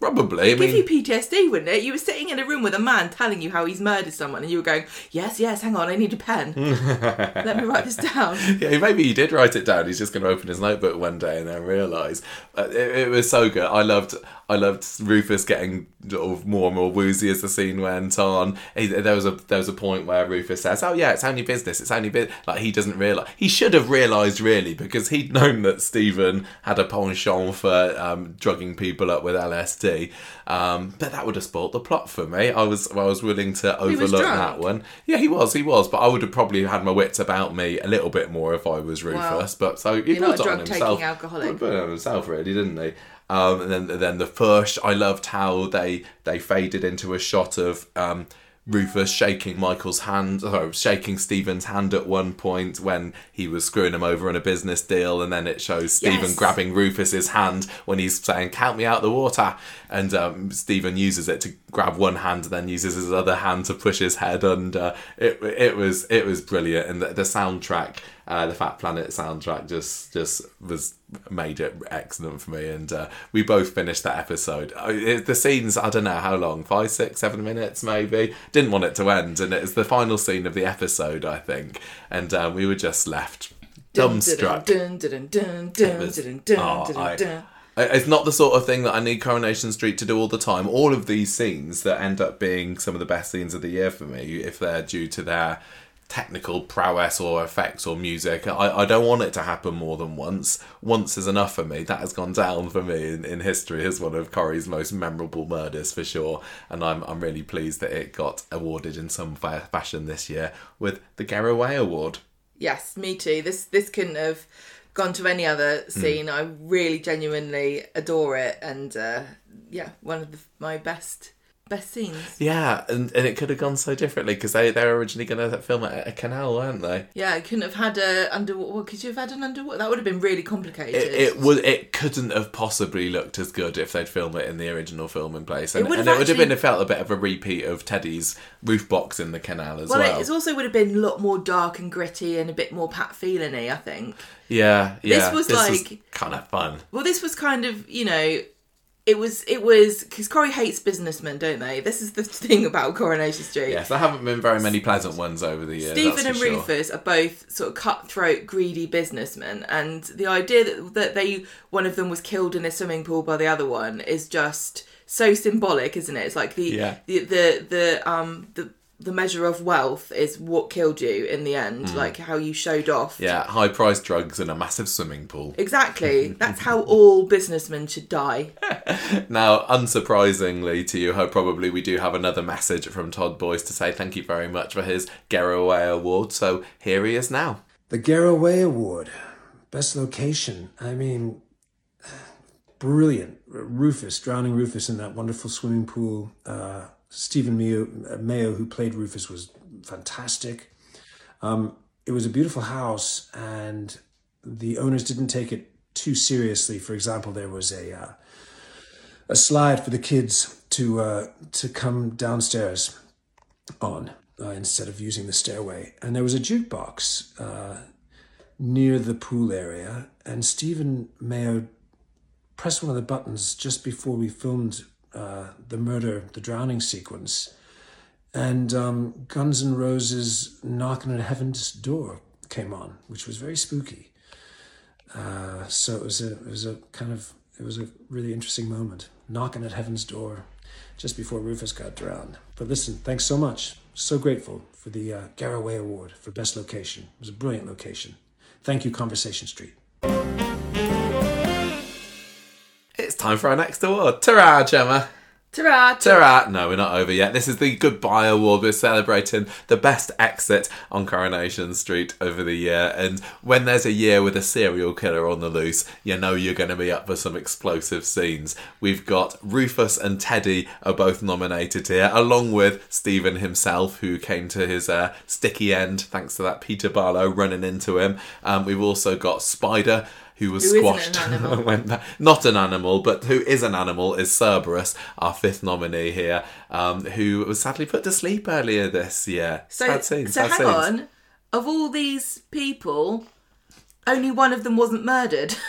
Probably. I Give you PTSD, wouldn't it? You were sitting in a room with a man telling you how he's murdered someone, and you were going, "Yes, yes, hang on, I need a pen. Let me write this down." yeah, maybe he did write it down. He's just going to open his notebook one day and then realise. It, it was so good. I loved. I loved Rufus getting sort of more and more woozy as the scene went on. There was a there was a point where Rufus says, "Oh yeah, it's only business. It's only bit." Like he doesn't realise. He should have realised really because he'd known that Stephen had a penchant for um, drugging people up with LSD. Um, but that would have spoilt the plot for me. I was I was willing to overlook that one. Yeah, he was, he was, but I would have probably had my wits about me a little bit more if I was Rufus. but so he You're not a it on himself. alcoholic. Put it on himself, really, didn't he? Um, and then then the push. I loved how they they faded into a shot of. Um, Rufus shaking Michael's hand, sorry, shaking Stephen's hand at one point when he was screwing him over on a business deal, and then it shows Stephen Yes. grabbing Rufus's hand when he's saying "Count me out the water," and um, Stephen uses it to grab one hand, and then uses his other hand to push his head under. It it was it was brilliant, and the, the soundtrack, uh, the Fat Planet soundtrack, just just was made it excellent for me. And uh, we both finished that episode. The scenes, I don't know how long, five, six, seven minutes maybe. Didn't want it to end, and it was the final scene of the episode, I think, and uh, we were just left dumbstruck. It's not the sort of thing that I need Coronation Street to do all the time. All of these scenes that end up being some of the best scenes of the year for me, if they're due to their technical prowess or effects or music, I, I don't want it to happen more than once. Once is enough for me. That has gone down for me in, in history as one of Corrie's most memorable murders for sure. And I'm, I'm really pleased that it got awarded in some fa- fashion this year with the Garraway Award. Yes, me too. This this couldn't have gone to any other Hmm. scene. I really genuinely adore it, and uh, yeah, one of the, my best best scenes. Yeah, and, and it could have gone so differently because they, they were originally going to film it at a canal, weren't they? Yeah, it couldn't have had a underwater. Well, could you have had an underwater? That would have been really complicated. It, it would. It couldn't have possibly looked as good if they'd filmed it in the original filming place, and It would and have it would have been. It felt a bit of a repeat of Teddy's roof box in the canal as well, well. it also would have been a lot more dark and gritty and a bit more Pat Phelan-y, I think. yeah, yeah. This was like- kind of fun. Well, this was kind of, you know, it was, it was, because Corrie hates businessmen, don't they? This is the thing about Coronation Street. Yes, there haven't been very many pleasant ones over the years. Stephen and sure. Rufus are both sort of cutthroat, greedy businessmen, and the idea that, that they one of them was killed in a swimming pool by the other one is just so symbolic, isn't it? It's like the Yeah. the, the the um the the measure of wealth is what killed you in the end, like how you showed off. Mm. Yeah, high priced drugs and a massive swimming pool. Exactly. That's how all businessmen should die. Now, unsurprisingly to you, probably we do have another message from Todd Boyce to say thank you very much for his Garraway Award. So here he is now. The Garraway Award, best location. I mean, brilliant. Rufus, drowning Rufus in that wonderful swimming pool. Uh, Stephen Mayo, Mayo, who played Rufus, was fantastic. Um, it was a beautiful house, and the owners didn't take it too seriously. For example, there was a uh, a slide for the kids to uh, to come downstairs on uh, instead of using the stairway, and there was a jukebox uh, near the pool area, and Stephen Mayo pressed one of the buttons just before we filmed uh, the murder, the drowning sequence, and um, Guns N' Roses' "Knocking at Heaven's Door" came on, which was very spooky. Uh, so it was a it was a kind of it was a really interesting moment, knocking at heaven's door, just before Rufus got drowned. But listen, thanks so much. So grateful for the uh, Garraway Award for best location. It was a brilliant location. Thank you, Conversation Street. Time for our next award. Ta-ra, Gemma. Ta-ra! Ta-ra. No, we're not over yet. This is the Goodbye Award. We're celebrating the best exit on Coronation Street over the year. And when there's a year with a serial killer on the loose, you know you're going to be up for some explosive scenes. We've got Rufus and Teddy are both nominated here, along with Stephen himself, who came to his uh, sticky end thanks to that Peter Barlow running into him. Um, we've also got Spider. Who was Who an squashed? animal. went back. Not an animal, but who is an animal is Cerberus, our fifth nominee here, um, who was sadly put to sleep earlier this year. So, sad scenes, so sad hang scenes. on. Of all these people, only one of them wasn't murdered.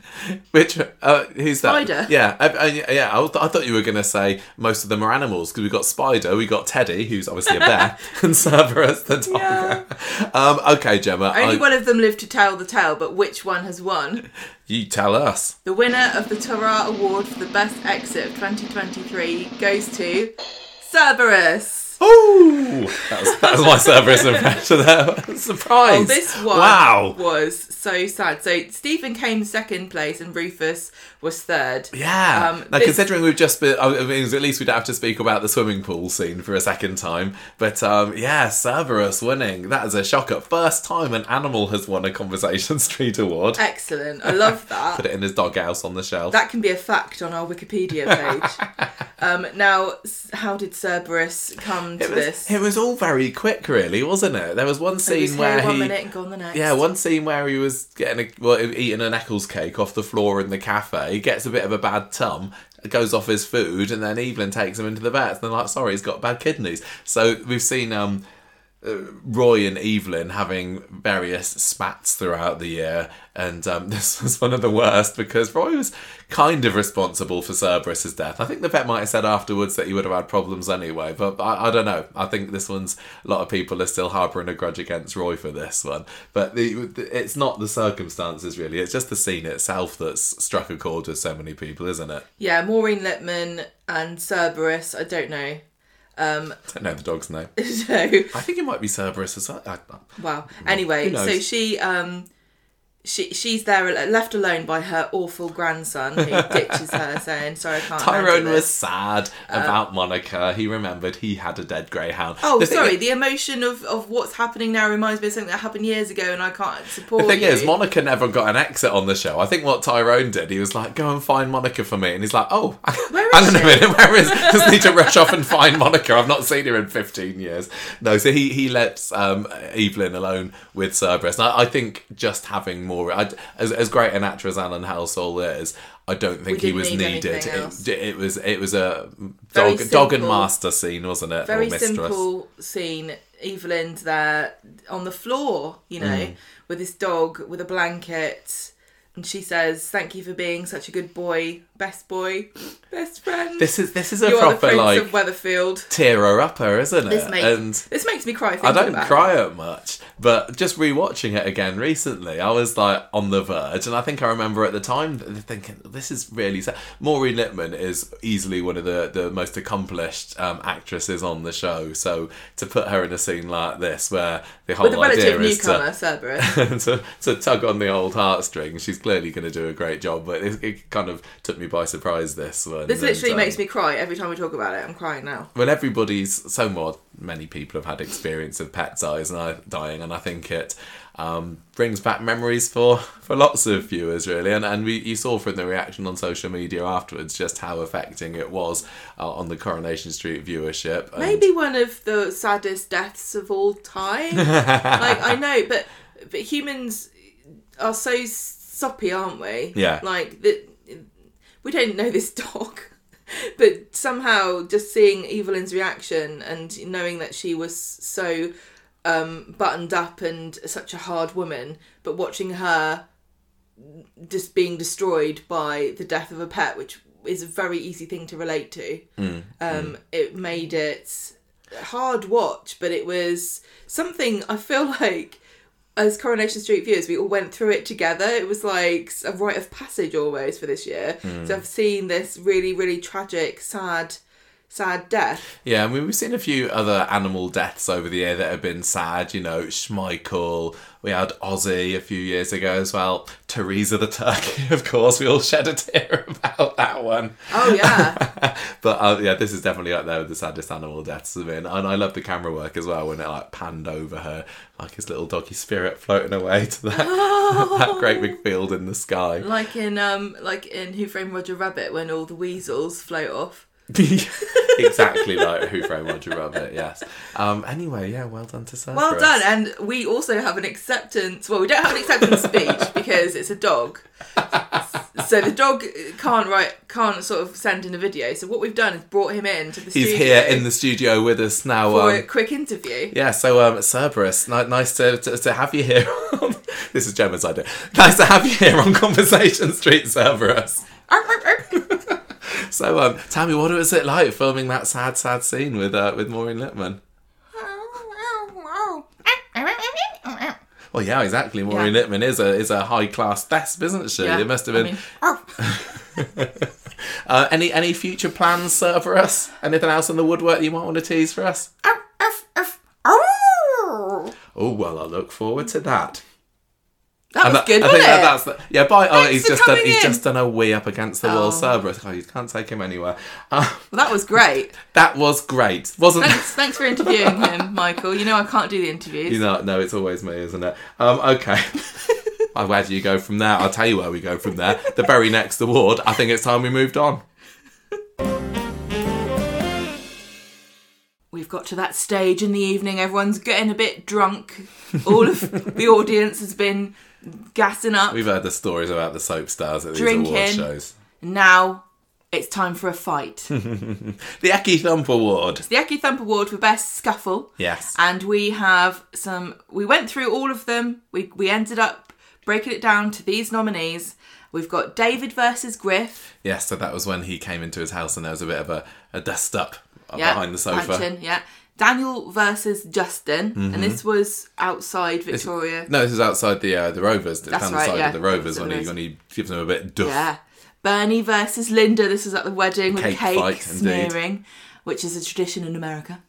Which uh, who's that? Spider. Yeah, I, I, yeah. I, I thought you were going to say most of them are animals because we got Spider, we got Teddy, who's obviously a bear, and Cerberus the dog. Um, okay, Gemma, only one of them lived to tell the tale, but which one has won? you tell us. The winner of the Ta-ra Award for the Best Exit of 2023 goes to Cerberus. Ooh, that was, that was my Cerberus impression there. Surprise! Oh, this one Wow. was so sad. So Stephen came second place and Rufus was third. Yeah. Um, now, this- considering we've just been, I mean, at least we don't have to speak about the swimming pool scene for a second time. But um, yeah, Cerberus winning. That is a shocker. First time an animal has won a Conversation Street Award. Excellent. I love that. Put it in his doghouse on the shelf. That can be a fact on our Wikipedia page. um, now, how did Cerberus come to it was, this? it was all very quick, really, wasn't it? There was one scene was where here one he. minute and gone the next. Yeah, one scene where he was getting a, well, eating an Eccles cake off the floor in the cafe. He gets a bit of a bad tum, goes off his food, and then Evelyn takes him into the vet. And they're like, "Sorry, he's got bad kidneys." So we've seen um, Roy and Evelyn having various spats throughout the year, and um, this was one of the worst because Roy was kind of responsible for Cerberus's death. I think the vet might have said afterwards that he would have had problems anyway, but I, I don't know. I think this one's a lot of people are still harbouring a grudge against Roy for this one, but the, it's not the circumstances really. It's just the scene itself that's struck a chord with so many people, isn't it? Yeah, Maureen Lipman and Cerberus. I don't know. Um, I don't know the dog's name. so I think it might be Cerberus as well. I, wow. Anyway, so she um she she's there left alone by her awful grandson who ditches her, saying, "Sorry, I can't." Tyrone was this." sad about Monica. He remembered he had a dead greyhound. Oh, The thing- sorry. The emotion of, of what's happening now reminds me of something that happened years ago, and I can't support. The thing you. is, Monica never got an exit on the show. I think what Tyrone did, he was like, "Go and find Monica for me," and he's like, "Oh, Where is hang on a she?" minute, where is? Just need to rush off and find Monica. I've not seen her in fifteen years." No, so he he lets um, Evelyn alone with Cerberus. And I, I think just having more, I, as as great an actor as Alan Halsall is. I don't think he was need needed. It, it was it was a dog, dog and master scene, wasn't it? very simple scene. Evelyn's there on the floor, you know, Mm. with this dog with a blanket, and she says, "Thank you for being such a good boy, best boy, best friend. This is this is a you are the proper Prince like of Weatherfield. tearer upper, isn't it? This makes and this makes me cry. I don't about cry It. at much, but just rewatching it again recently, I was like on the verge, and I think I remember at the time thinking, "This is really sad." Maureen Lipman is easily one of the the most accomplished um, actresses on the show, so to put her in a scene like this, where the whole With a idea relative is to, Cerberus. to, to tug on the old heartstrings. She's clearly going to do a great job, but it, it kind of took me by surprise. This one. This literally And, um, makes me cry every time we talk about it. I'm crying now. Well, everybody's so more. Many people have had experience of pets eyes and I, dying, and I think it um, brings back memories for, for lots of viewers, really. And and we you saw from the reaction on social media afterwards just how affecting it was uh, on the Coronation Street viewership. And- Maybe one of the saddest deaths of all time. like I know, but but humans are so soppy, aren't we? Yeah. Like that. We don't know this dog, but somehow just seeing Evelyn's reaction and knowing that she was so um, buttoned up and such a hard woman, but watching her just being destroyed by the death of a pet, which is a very easy thing to relate to. um, It made it hard watch, but it was something I feel like as Coronation Street viewers, we all went through it together. It was like a rite of passage almost for this year. Hmm. So I've seen this really, really tragic, sad, sad death. Yeah, I mean, we've seen a few other animal deaths over the year that have been sad. You know, Schmeichel. We had Ozzy a few years ago as well. Teresa the turkey, of course. We all shed a tear about that one. Oh yeah, but uh, yeah, this is definitely up there with the saddest animal deaths have been. And I love the camera work as well when it like panned over her, like his little doggy spirit floating away to that that great big field in the sky. like in um, like in Who Framed Roger Rabbit when all the weasels float off. exactly like Who Framed Roger Rabbit. Yes. Um. Anyway, yeah. Well done to Cerberus. Well done, and we also have an acceptance. Well, we don't have an acceptance speech because it's a dog, so the dog can't write, can't sort of send in a video. So what we've done is brought him in to the He's studio here in the studio with us now. for Um, a quick interview. yeah, so um, Cerberus, ni- nice to, to, to have you here. this is Gemma's idea. Nice to have you here on Conversation Street, Cerberus. So, um, me, what was it like filming that sad, sad scene with uh, with Maureen Lipman? Oh, oh, oh! Well, yeah, exactly. Maureen Yeah. Lipman is a is a high class thesp, isn't she? Yeah, It must have I been. mean- uh, any any future plans, Cerberus? Anything else in the woodwork you might want to tease for us? Oh well, I look forward to that. That was And good, I think it? that, that's the, yeah. By oh, he's just done, he's just done a wee up against the wall, Oh. Cerberus. Oh, you can't take him anywhere. Uh, Well, that was great. that was great, wasn't? Thanks, thanks for interviewing him, Michael. You know I can't do the interviews. You know, no, it's always me, isn't it? Um, okay. Well, where do you go from there? I'll tell you where we go from there. The very next award. I think it's time we moved on. We've got to that stage in the evening. Everyone's getting a bit drunk. All of the audience has been gassing up. We've heard the stories about the soap stars at these Drinking. award shows. Now it's time for a fight. The Ecky Thump Award. the Ecky Thump Award for Best Scuffle. Yes. And we have some. We went through all of them. We we ended up breaking it down to these nominees. We've got David versus Griff. Yes, so that was when he came into his house and there was a bit of a, a dust up Yeah, behind the sofa. mansion, yeah. Daniel versus Justin, Mm-hmm. and this was outside Victoria. No, this is outside the uh, the Rovers. That's right, side yeah. of the Rovers when he, when he gives them a bit duff. Yeah. Bernie versus Linda. This was at the wedding with Cake cake fight, indeed. smearing, which is a tradition in America,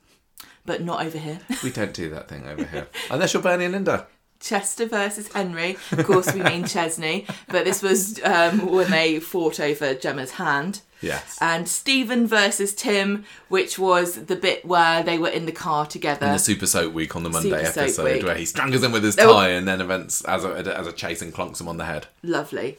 but not over here. We don't do that thing over here. Unless you're Bernie and Linda. Chester versus Henry. Of course, we mean Chesney, but this was um, when they fought over Gemma's hand. Yes. And Stephen versus Tim, which was the bit where they were in the car together. the Super Soap Week on the Monday Super episode where he strangles him with his They were- tie and then events as a, as a chase and clunks him on the head. Lovely.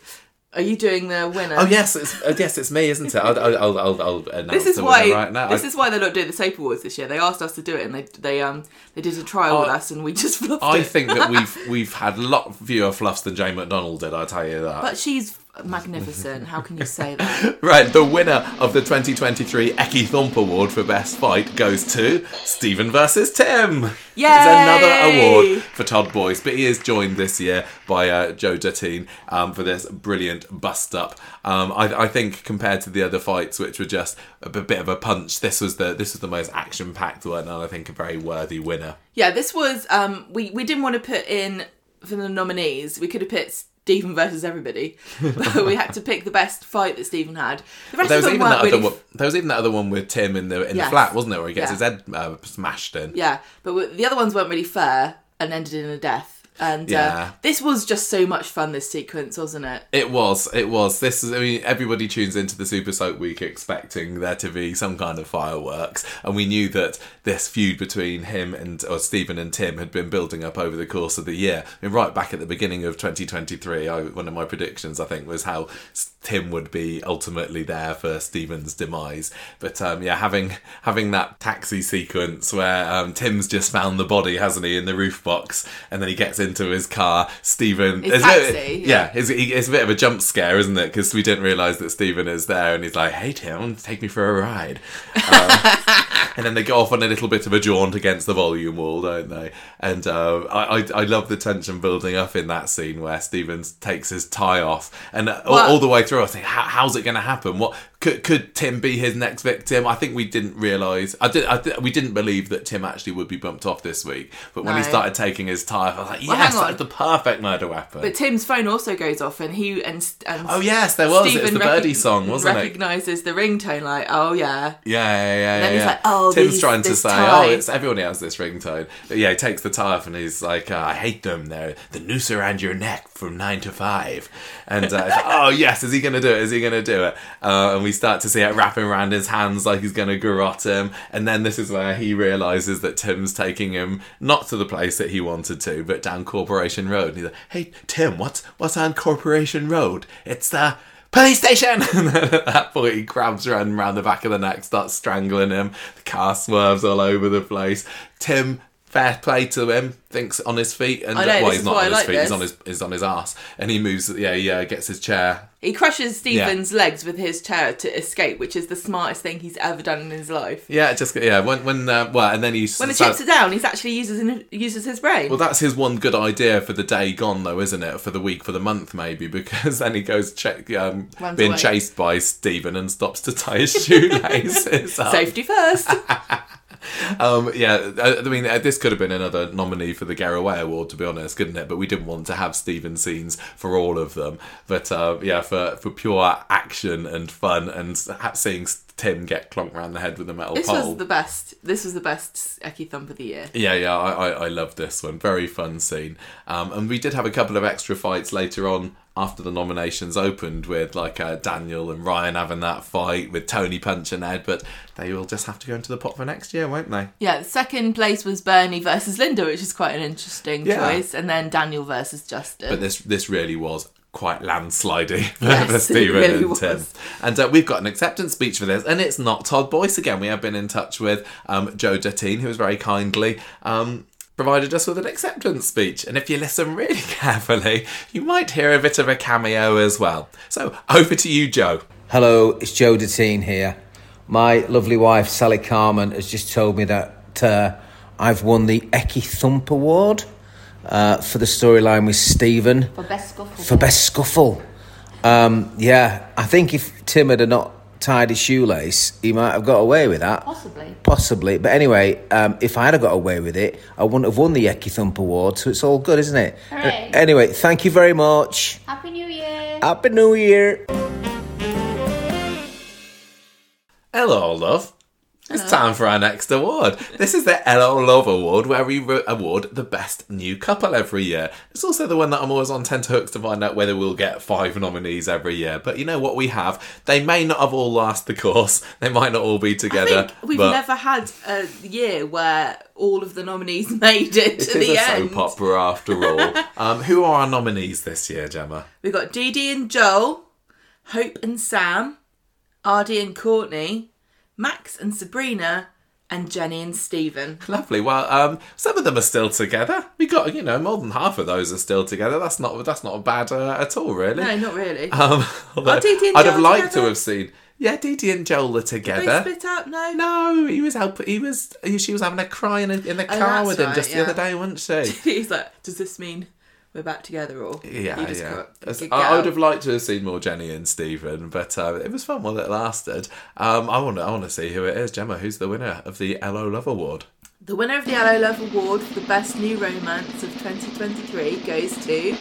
Are you doing the winner? Oh yes, it's uh, yes, it's me, isn't it? I'll I'll, I'll, I'll, announce This is the why. winner right now. This I, is why they're not doing the Soap Awards this year. They asked us to do it, and they they um they did a trial with us, and we just fluffed I it. think that we've we've had a lot fewer fluffs than Jane McDonald did. I tell you that. But she's magnificent. How can you say that? Right, the winner of the 2023 Ecky Thump Award for Best Fight goes to Stephen versus Tim. Yeah, It's another award for Todd Boyce, but he is joined this year by uh, Joe Duttine um, for this brilliant bust up. Um, I, I think compared to the other fights, which were just a bit of a punch, this was the this was the most action packed one, and I think a very worthy winner. Yeah, this was. Um, we we didn't want to put in for the nominees. We could have put Stephen versus everybody, but we had to pick the best fight that Stephen had. The rest There of was them even that weren't other one. There was even that other one with Tim in the in Yes. the flat, wasn't there, Where he gets Yeah. his head uh, smashed in. Yeah, but the other ones weren't really fair and ended in a death. And Yeah. uh, this was just so much fun. This sequence, wasn't it? It was. It was. This is. I mean, everybody tunes into the Super Soap Week expecting there to be some kind of fireworks, and we knew that this feud between him and or Stephen and Tim had been building up over the course of the year. I mean, right back at the beginning of 2023, I, one of my predictions, I think, was how Tim would be ultimately there for Stephen's demise. But um, yeah, having having that taxi sequence where um, Tim's just found the body, hasn't he, in the roof box, and then he gets into his car. Stephen, His bit- taxi, yeah, yeah. it's, it's a bit of a jump scare, isn't it? Because we didn't realise that Stephen is there, and he's like, "Hey Tim, take me for a ride." Um, and then they go off on a little bit of a jaunt against the volume wall, don't they? And uh, I, I I love the tension building up in that scene where Stephen takes his tie off, and uh, all, all the way through, I think, How, how's it going to happen? What could could Tim be his next victim? I think we didn't realise. I did. I th- we didn't believe that Tim actually would be bumped off this week. But when he started taking his tie off, I was like, Well, yes, that's the perfect murder weapon. But Tim's phone also goes off, and he and, and Oh yes, there was. It was the recog- birdie song, wasn't it? Recognizes the ringtone, like, oh yeah, Yeah, yeah, yeah. then yeah, he's yeah. like, "Oh, Tim's these- trying to say, tie." oh, it's everyone has this ringtone. But yeah, he takes the tie off and he's like, uh, I hate them. They're the noose around your neck from nine to five. And uh, like, oh yes, is he going to do it? Is he going to do it? Uh, and we start to see it wrapping around his hands like he's going to garrote him. And then this is where he realizes that Tim's taking him not to the place that he wanted to, but down Corporation Road. And he's like, hey Tim, what's what's on Corporation Road? It's the police station! And then at that point, he grabs around around the back of the neck, starts strangling him. The car swerves all over the place. Tim, fair play to him, thinks on his feet, and know, well, this he's not on his like feet. He's on his he's on his ass, and he moves. Yeah, he uh, gets his chair. he crushes Stephen's legs with his chair to escape, which is the smartest thing he's ever done in his life. Yeah, just yeah. When when uh, well, and then he When the chips are down, he's actually uses uses his brain. Well, that's his one good idea for the day gone, though, isn't it? For the week, for the month, maybe, because then he goes check, um, being away. chased by Stephen and stops to tie his shoelaces. Safety first. Um, yeah, I I mean, uh, this could have been another nominee for the Garraway Award, to be honest, couldn't it? But we didn't want to have Stephen scenes for all of them. But uh, yeah, for for pure action and fun, and seeing Tim get clonked around the head with a metal this pole. was the best. This was the best Ecky Thump of the year. Yeah, yeah, I, I, I love this one. Very fun scene. Um, and we did have a couple of extra fights later on after the nominations opened with like uh, Daniel and Ryan having that fight with Tony Punch and Ed, but they will just have to go into the pot for next year, won't they? Yeah, second place was Bernie versus Linda, which is quite an interesting Yeah. choice, and then Daniel versus Justin. But this this really was quite landsliding for, Yes, for it Stephen really and was. Tim. And uh, we've got an acceptance speech for this, and it's not Todd Boyce again. We have been in touch with um, Joe Duttine, who was very kindly um, provided us with an acceptance speech. And if you listen really carefully, you might hear a bit of a cameo as well. So over to you, Joe. Hello, it's Joe Duttine here. My lovely wife Sally Carman has just told me that uh, I've won the Ecky Thump Award uh, for the storyline with Stephen For best scuffle. for best scuffle. Um, yeah, I think if Tim had not tied his shoelace, he might have got away with that. Possibly. Possibly, but anyway, um, if I had got away with it, I wouldn't have won the Ecky Thump Award. So it's all good, isn't it? Hooray. Uh, anyway, thank you very much. Happy New Year. Happy New Year. Hello, love. It's time for our next award. This is the Hello Love Award, where we award the best new couple every year. It's also the one that I'm always on tenterhooks to find out whether we'll get five nominees every year. But you know what we have? They may not have all last the course. They might not all be together. we've but never had a year where all of the nominees made it it to is the a soap opera after all. um, who are our nominees this year, Gemma? We've got Dee Dee and Joel, Hope and Sam, Aadi and Courtney, Max and Sabrina, and Jenny and Stephen. Lovely. Well, um, some of them are still together. We got you know more than half of those are still together. That's not that's not a bad uh, at all, really. No, not really. Um, although Dee Dee and I'd have liked to have seen. Yeah, Dee Dee and Joel are together. split up? No. No, he was help. He was. She was having a cry in, a, in the Oh, car that's with him right, just the other day, wasn't she? He's like, does this mean we're back together or Yeah, you just yeah. I, I would have liked to have seen more Jenny and Stephen, but uh, it was fun while it lasted. Um, I want to. I want to see who it is. Gemma, who's the winner of the LO Love Award? The winner of the Hello Love Award for the best new romance of 2023 goes to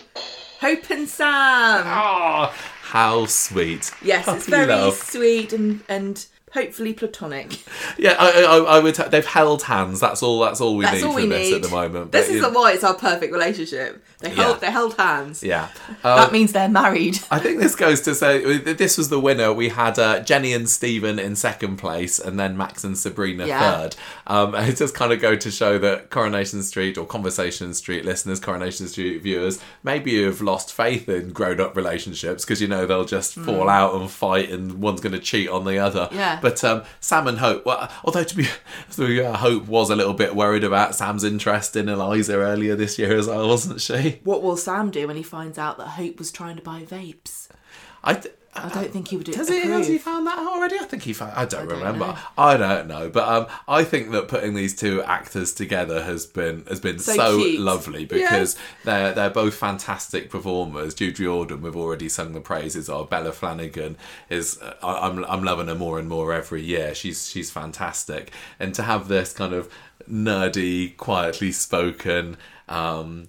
Hope and Sam. Ah, how sweet. Yes, it's very love. sweet and and hopefully platonic. Yeah, I, I, I would. They've held hands. That's all. That's all we That's need all for we this need at the moment. This But, is you- why it's our perfect relationship. They held they held hands. yeah. That Um, means they're married. I think this goes to say this was the winner. We had uh, Jenny and Stephen in second place, and then Max and Sabrina Yeah. third. Um, and it just kind of go to show that Coronation Street or Conversation Street listeners, Coronation Street viewers, maybe you've lost faith in grown-up relationships because you know they'll just fall out and fight, and one's going to cheat on the other. Yeah. But um, Sam and Hope, well, although to be, so, yeah, Hope was a little bit worried about Sam's interest in Eliza earlier this year as well, wasn't she? What will Sam do when he finds out that Hope was trying to buy vapes? I. th- I don't think he would Has he, has he found that already? I think he found. I don't, don't remember. know. I don't know, but um, I think that putting these two actors together has been has been so, So lovely because they're they're both fantastic performers. Jude Riordan, we've already sung the praises of. Bella Flanagan is uh, I, I'm I'm loving her more and more every year. She's she's fantastic, and to have this kind of nerdy, quietly spoken. Um,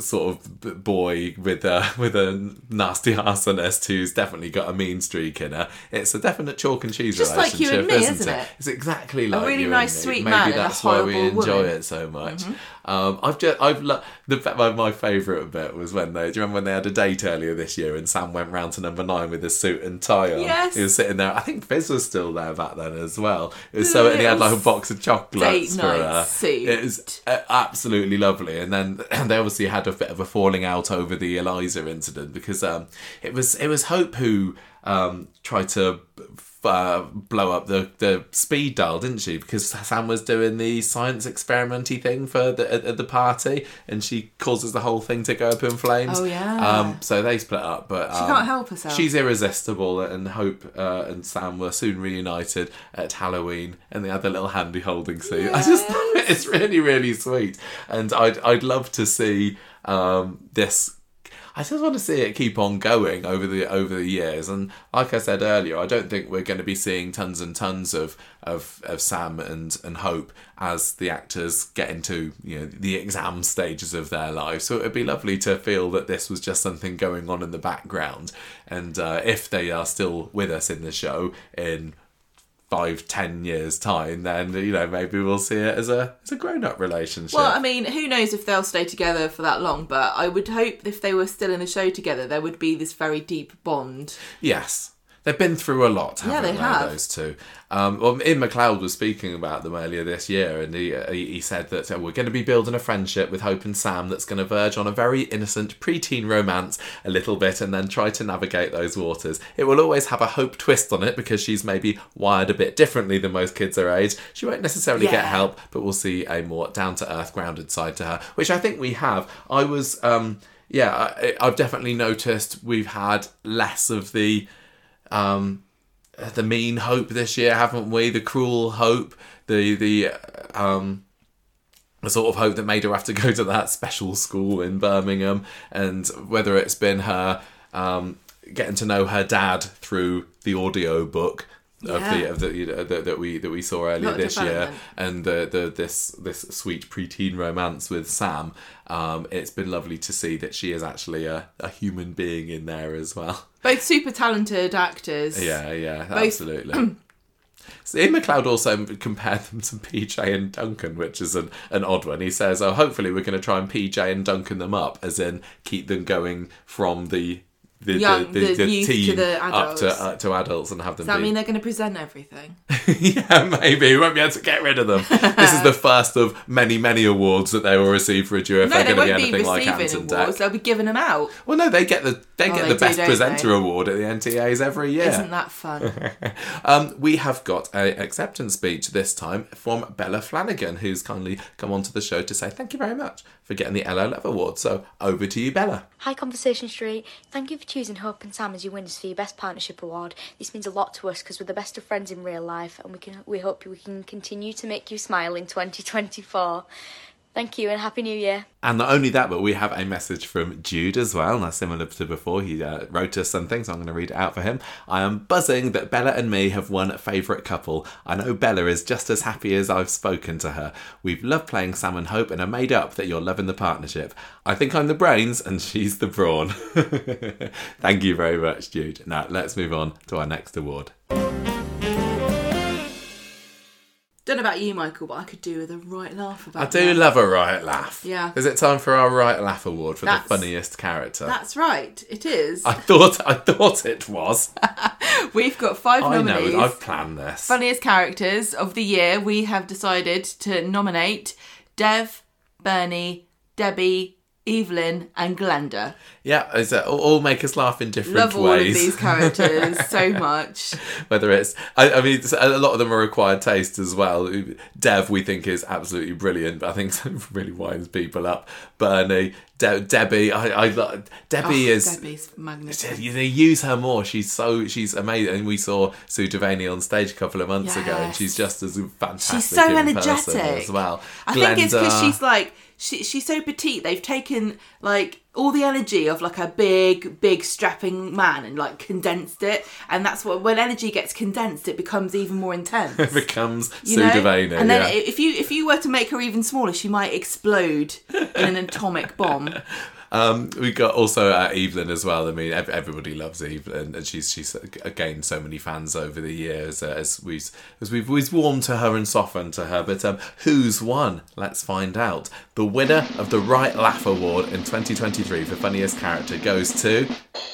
sort of boy with a with a nasty arsonist who's definitely got a mean streak in her. It's a definite chalk and cheese Just like you relationship, and me, isn't, isn't it? it? It's exactly like really you nice, and me. sweet Maybe man and a that's why we enjoy woman. Mm-hmm. it so much. Um, I've just I've lo- the my, my favourite bit was when they do you remember when they had a date earlier this year and Sam went round to number nine with his suit and tie on. Yes. he was sitting there. I think Fizz was still there back then as well. It was so and he had like a box of chocolates Date for night her. suit. It was uh, absolutely lovely. And then they obviously had a bit of a falling out over the Eliza incident because um, it was it was Hope who um, tried to uh, blow up the, the speed dial, didn't she? Because Sam was doing the science experimenty thing for the at, at the party, and she causes the whole thing to go up in flames. Oh, yeah. Um, so they split up, but um, can't help herself. She's irresistible, and Hope uh, and Sam were soon reunited at Halloween, and they had the little handy holding scene. I just it's really really sweet, and I'd I'd love to see um, this. I just want to see it keep on going over the over the years, and like I said earlier, I don't think we're going to be seeing tons and tons of of, of Sam and and Hope as the actors get into you know the exam stages of their lives. So it'd be lovely to feel that this was just something going on in the background, and uh, if they are still with us in the show in five ten years time then you know maybe we'll see it as a as a grown-up relationship Well, I mean, who knows if they'll stay together for that long, but I would hope if they were still in the show together, there would be this very deep bond. Yes. They've been through a lot, haven't they they, have. those two? Um, well, Iain MacLeod was speaking about them earlier this year, and he, uh, he said that uh, we're going to be building a friendship with Hope and Sam that's going to verge on a very innocent preteen romance a little bit and then try to navigate those waters. It will always have a Hope twist on it because she's maybe wired a bit differently than most kids her age. She won't necessarily get help, but we'll see a more down to earth, grounded side to her, which I think we have. I was. Um, yeah, I, I've definitely noticed we've had less of the um, the mean hope this year, haven't we? The cruel hope, the the um, the sort of hope that made her have to go to that special school in Birmingham, and whether it's been her um, getting to know her dad through the audio book. Of the of the you know, that, that we that we saw earlier this year, and the, the this this sweet preteen romance with Sam, um, it's been lovely to see that she is actually a, a human being in there as well. Both super talented actors. Yeah, yeah, absolutely. So Iain MacLeod also compared them to PJ and Duncan, which is an, an odd one. He says, "Oh, hopefully we're going to try and PJ and Duncan them up, as in keep them going from the the, Young- the, the, the youth to teen the up to adults. uh, to adults and have them Does that be mean they're going to present everything? yeah, maybe. We won't be able to get rid of them. this is the first of many, many awards that they will receive for a duo if No, they're they going to won't be be anything like receiving and awards. They'll be giving them out. Well, no, they get the they Oh, get they the do, best don't presenter they? award at the NTAs every year. Isn't that fun? Um, we have got a acceptance speech this time from Bella Flanagan, who's kindly come onto the show to say thank you very much for getting the LO Love Award. So over to you, Bella. Hi Conversation Street, thank you for choosing Hope and Sam as your winners for your Best Partnership Award. This means a lot to us because we're the best of friends in real life and we can we hope we can continue to make you smile in 2024. Thank you and Happy New Year. And not only that, but we have a message from Jude as well. Now, similar to before, he uh, wrote us something, so I'm going to read it out for him. I am buzzing that Bella and me have one favourite couple. I know Bella is just as happy as I've spoken to her. We've loved playing Sam and Hope and are made up that you're loving the partnership. I think I'm the brains and she's the brawn. Thank you very much, Jude. Now, let's move on to our next award. Don't know about you, Michael, but I could do with a right laugh about I do that. love a right laugh. Yeah. Is it time for our right laugh award for That's- the funniest character? That's right, it is. I thought I thought it was. We've got five I nominees. know. I've planned this. Funniest characters of the year. We have decided to nominate Dev, Bernie, Debbie, Evelyn, and Glenda. Yeah, all, make us laugh in different Love all of ways. these characters so much. Whether it's, I, I mean, a lot of them are acquired taste as well. Dev, we think is absolutely brilliant, but I think really winds people up. Bernie, De- Debbie, I, I lo- Debbie Oh, is. Debbie's magnificent. They use her more. She's so she's amazing. And we saw Sue Devaney on stage a couple of months ago, and she's just as fantastic. She's so energetic as well. I think it's because she's like she, she's so petite. They've taken like all the energy of like a big, big strapping man and like condensed it, and that's what when energy gets condensed, it becomes even more intense. It becomes you know? And then yeah. if you if you were to make her even smaller, she might explode in an atomic bomb. Um, we got also uh, Evelyn as well. I mean, ev- everybody loves Evelyn, and she's she's uh, gained so many fans over the years uh, as we as we've we've warmed to her and softened to her. But um, who's won? Let's find out. The winner of the Right Laugh Award in 2023 for funniest character goes to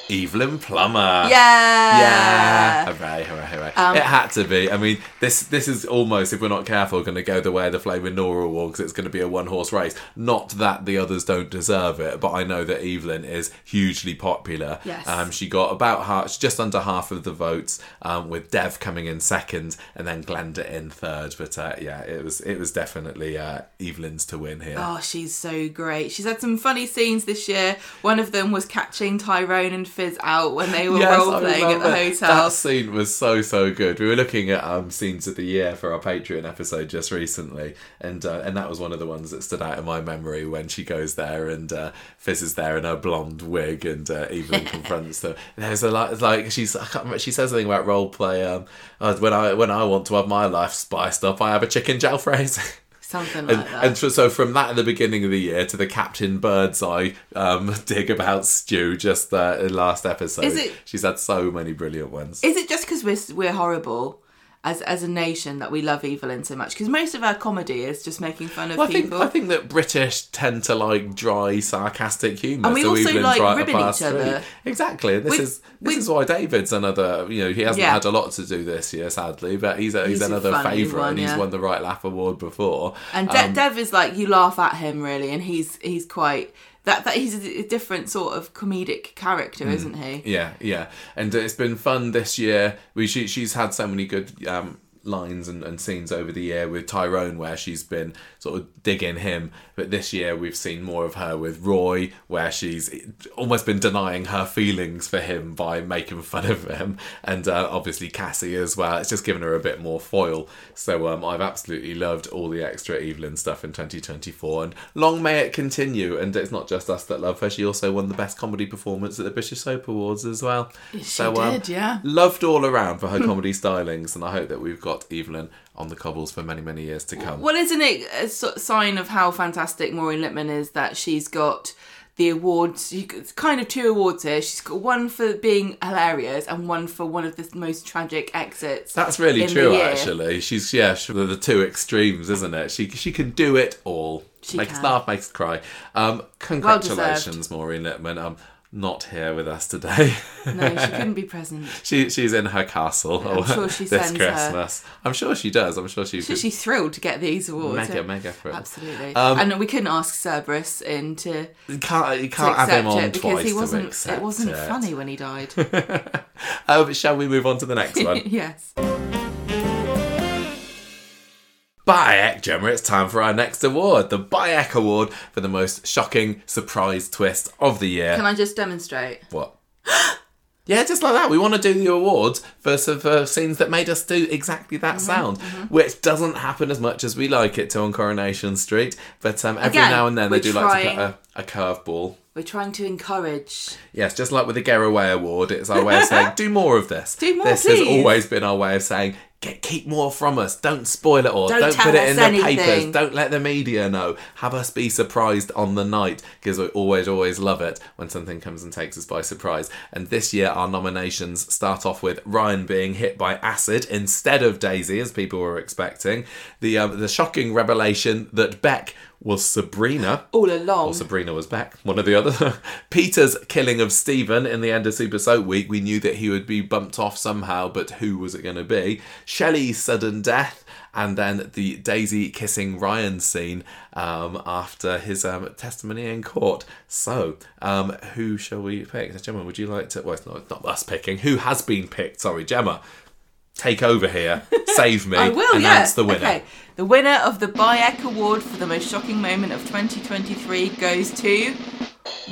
Evelyn Plummer. Yeah. Yeah, hooray, hooray, hooray! Um, it had to be. I mean, this this is almost, if we're not careful, going to go the way of the Flaming Nora Award because it's going to be a one horse race. Not that the others don't deserve it, but I know that Evelyn is hugely popular. Yes. Um, she got about half, just under half of the votes, um, with Dev coming in second, and then Glenda in third. But uh, yeah, it was it was definitely uh, Evelyn's to win here. Oh, she's so great. She's had some funny scenes this year. One of them was catching Tyrone and Fiz out when they were Yes, role playing at the hotel. That scene was so so good. We were looking at um, scenes of the year for our Patreon episode just recently, and uh, and that was one of the ones that stood out in my memory when she goes there and uh, Fiz is there in her blonde wig, and uh, Evelyn confronts her. There's a lot like she's I can't remember, she says something about role play. Um, uh, when I when I want to have my life spiced up, I have a chicken jalfrezi. Something like And, that. and so, from that at the beginning of the year to the Captain Birdseye um, dig about Stu just uh, in last episode, Is it- she's had so many brilliant ones. Is it just because we're we're horrible as as a nation that we love Evelyn so much? Because most of our comedy is just making fun of Well, I think people. I think that British tend to like dry, sarcastic humour. And we so also Evelyn's like right ribbing each other. street. Exactly, and this We- is this we- is why David's another. You know, he hasn't Yeah. had a lot to do this year, sadly, but he's a, he's, He's another favourite, one, and he's yeah. won the Right Laugh Award before. and De- Um, Dev is like you laugh at him really, and he's he's quite that that he's a, different sort of comedic character, isn't he? Yeah, yeah, and uh, it's been fun this year. We she, she's had so many good um, lines and, and scenes over the year with Tyrone, where she's been sort of digging him. But this year we've seen more of her with Roy, where she's almost been denying her feelings for him by making fun of him, and uh, obviously Cassie as well. It's just given her a bit more foil. So um, I've absolutely loved all the extra Evelyn stuff in 2024, and long may it continue. And it's not just us that love her; she also won the best comedy performance at the British Soap Awards as well. She so, um, did, yeah. Loved all around for her comedy stylings, and I hope that we've got Evelyn on the cobbles for many, many years to come. Well, isn't it a sign of how fantastic Maureen Lipman is that she's got the awards? kind of two awards here. She's got one for being hilarious and one for one of the most tragic exits. That's really true, actually. She's yeah, she- the two extremes, isn't it? She she can do it all. She makes can. laugh, makes cry. Um, congratulations, Maureen Lipman. Um, not here with us today. No, she couldn't be present. she she's in her castle I'm sure she this sends her- Christmas. I'm sure she does. I'm sure she She's she's thrilled to get these awards. mega yeah. mega thrilled. Absolutely. Um, and we couldn't ask Cerberus in to, You can't you can't have him on it because he wasn't. It wasn't it. funny when he died. Oh, but shall we move on to the next one? yes. By eck, Gemma, it's time for our next award, the By Eck Award for the most shocking surprise twist of the year. Can I just demonstrate? What? yeah, just like that. We want to do the awards for, for scenes that made us do exactly that Mm-hmm, sound, which doesn't happen as much as we like it to on Coronation Street. But um, every Again, now and then they do like to put a, a curveball. We're trying to encourage. Yes, just like with the Garaway Award, it's our way of saying, do more of this. Do more, This please. has always been our way of saying, get keep more from us. Don't spoil it all. Don't Don't, put it in the papers. Don't let the media know. Have us be surprised on the night because we always, always love it when something comes and takes us by surprise. And this year, our nominations start off with Ryan being hit by acid instead of Daisy, as people were expecting. The um, the shocking revelation that Beck was Sabrina. All along. Or Sabrina was back, one or the other. Peter's killing of Stephen in the end of Super Soap Week, we knew that he would be bumped off somehow, but who was it going to be? Shelley's sudden death, and then the Daisy kissing Ryan scene um, after his um, testimony in court. So, um, who shall we pick? Gemma, would you like to? Well, it's not, it's not us picking. Who has been picked? Sorry, Gemma. Take over here. Save me. I will, Announce yeah. the winner. Okay. The winner of the By Eck Award for the most shocking moment of 2023 goes to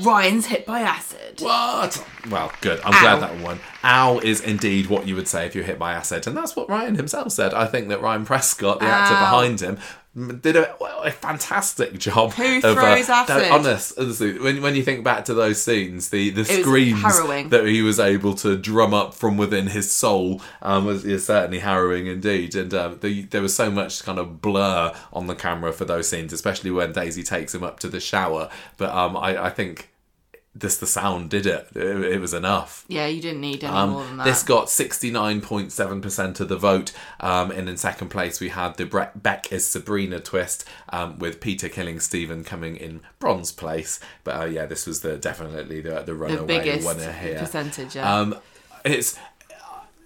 Ryan's hit by acid. What? Well, good. I'm Ow. glad that won. Ow is indeed what you would say if you're hit by acid, and that's what Ryan himself said. I think that Ryan Prescott, the actor behind him, did a, a fantastic job. Who of, uh, throws no, acid? honest, honestly, when, when you think back to those scenes, the, the screams that he was able to drum up from within his soul um, was is certainly harrowing indeed. And um, the, there was so much kind of blur on the camera for those scenes, especially when Daisy takes him up to the shower. But um, I, I think just the sound did it. It, it was enough. Yeah, you didn't need any Um, more than that. this got 69.7% of the vote. Um, and in second place, we had the Bre- Beck is Sabrina twist um, with Peter killing Stephen coming in bronze place. But uh, yeah, this was the definitely the, the the runaway biggest winner here. percentage. Yeah. Um, it's.